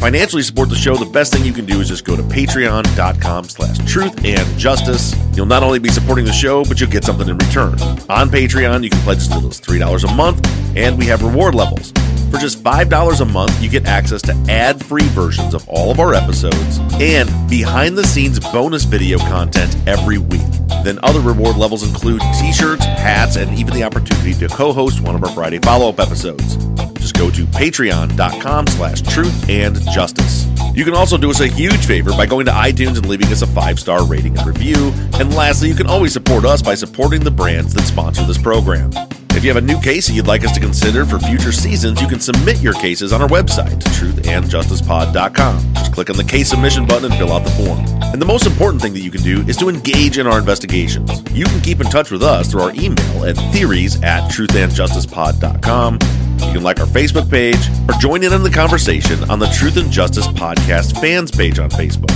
Financially support the show, the best thing you can do is just go to patreon.com slash truth and justice. You'll not only be supporting the show, but you'll get something in return. On Patreon, you can pledge as little as $3 a month, and we have reward levels. For just $5 a month, you get access to ad free versions of all of our episodes and behind the scenes bonus video content every week. Then other reward levels include t shirts, hats, and even the opportunity to co host one of our Friday follow up episodes. Just go to patreon.com slash truth and justice. You can also do us a huge favor by going to iTunes and leaving us a five star rating and review. And lastly, you can always support us by supporting the brands that sponsor this program. If you have a new case that you'd like us to consider for future seasons, you can submit your cases on our website, truthandjusticepod.com. Just click on the case submission button and fill out the form. And the most important thing that you can do is to engage in our investigations. You can keep in touch with us through our email at theories at truthandjusticepod.com. You can like our Facebook page or join in on the conversation on the Truth and Justice Podcast fans page on Facebook.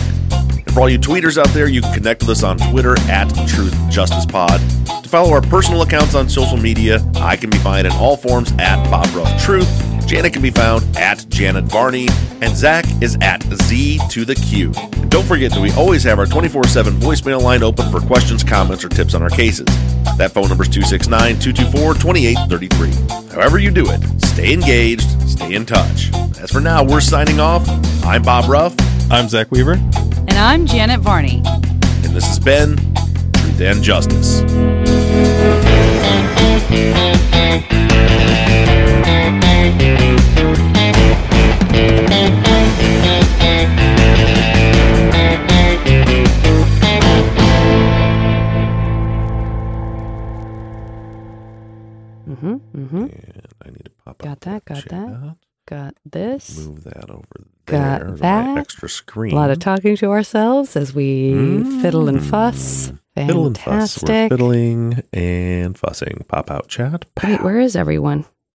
And for all you tweeters out there, you can connect with us on Twitter at Truth Justice Pod. To follow our personal accounts on social media, I can be found in all forms at Bob Ruff Truth. Janet can be found at Janet Varney, and Zaq is at Z to the Q. And don't forget that we always have our 24 7 voicemail line open for questions, comments, or tips on our cases. That phone number is 269 224 2833. However, you do it, stay engaged, stay in touch. As for now, we're signing off. I'm Bob Ruff, I'm Zaq Weaver. And I'm Janet Varney. and this has been Truth and Justice. Mm-hmm. Mm-hmm. And I need to pop Got up that, got that. Got this. Move that over Got there. to my that. extra screen. A lot of talking to ourselves as we fiddle and fuss. Mm. Fiddle and fuss. We're fiddling and fussing. Pop out chat. Wait, where is everyone?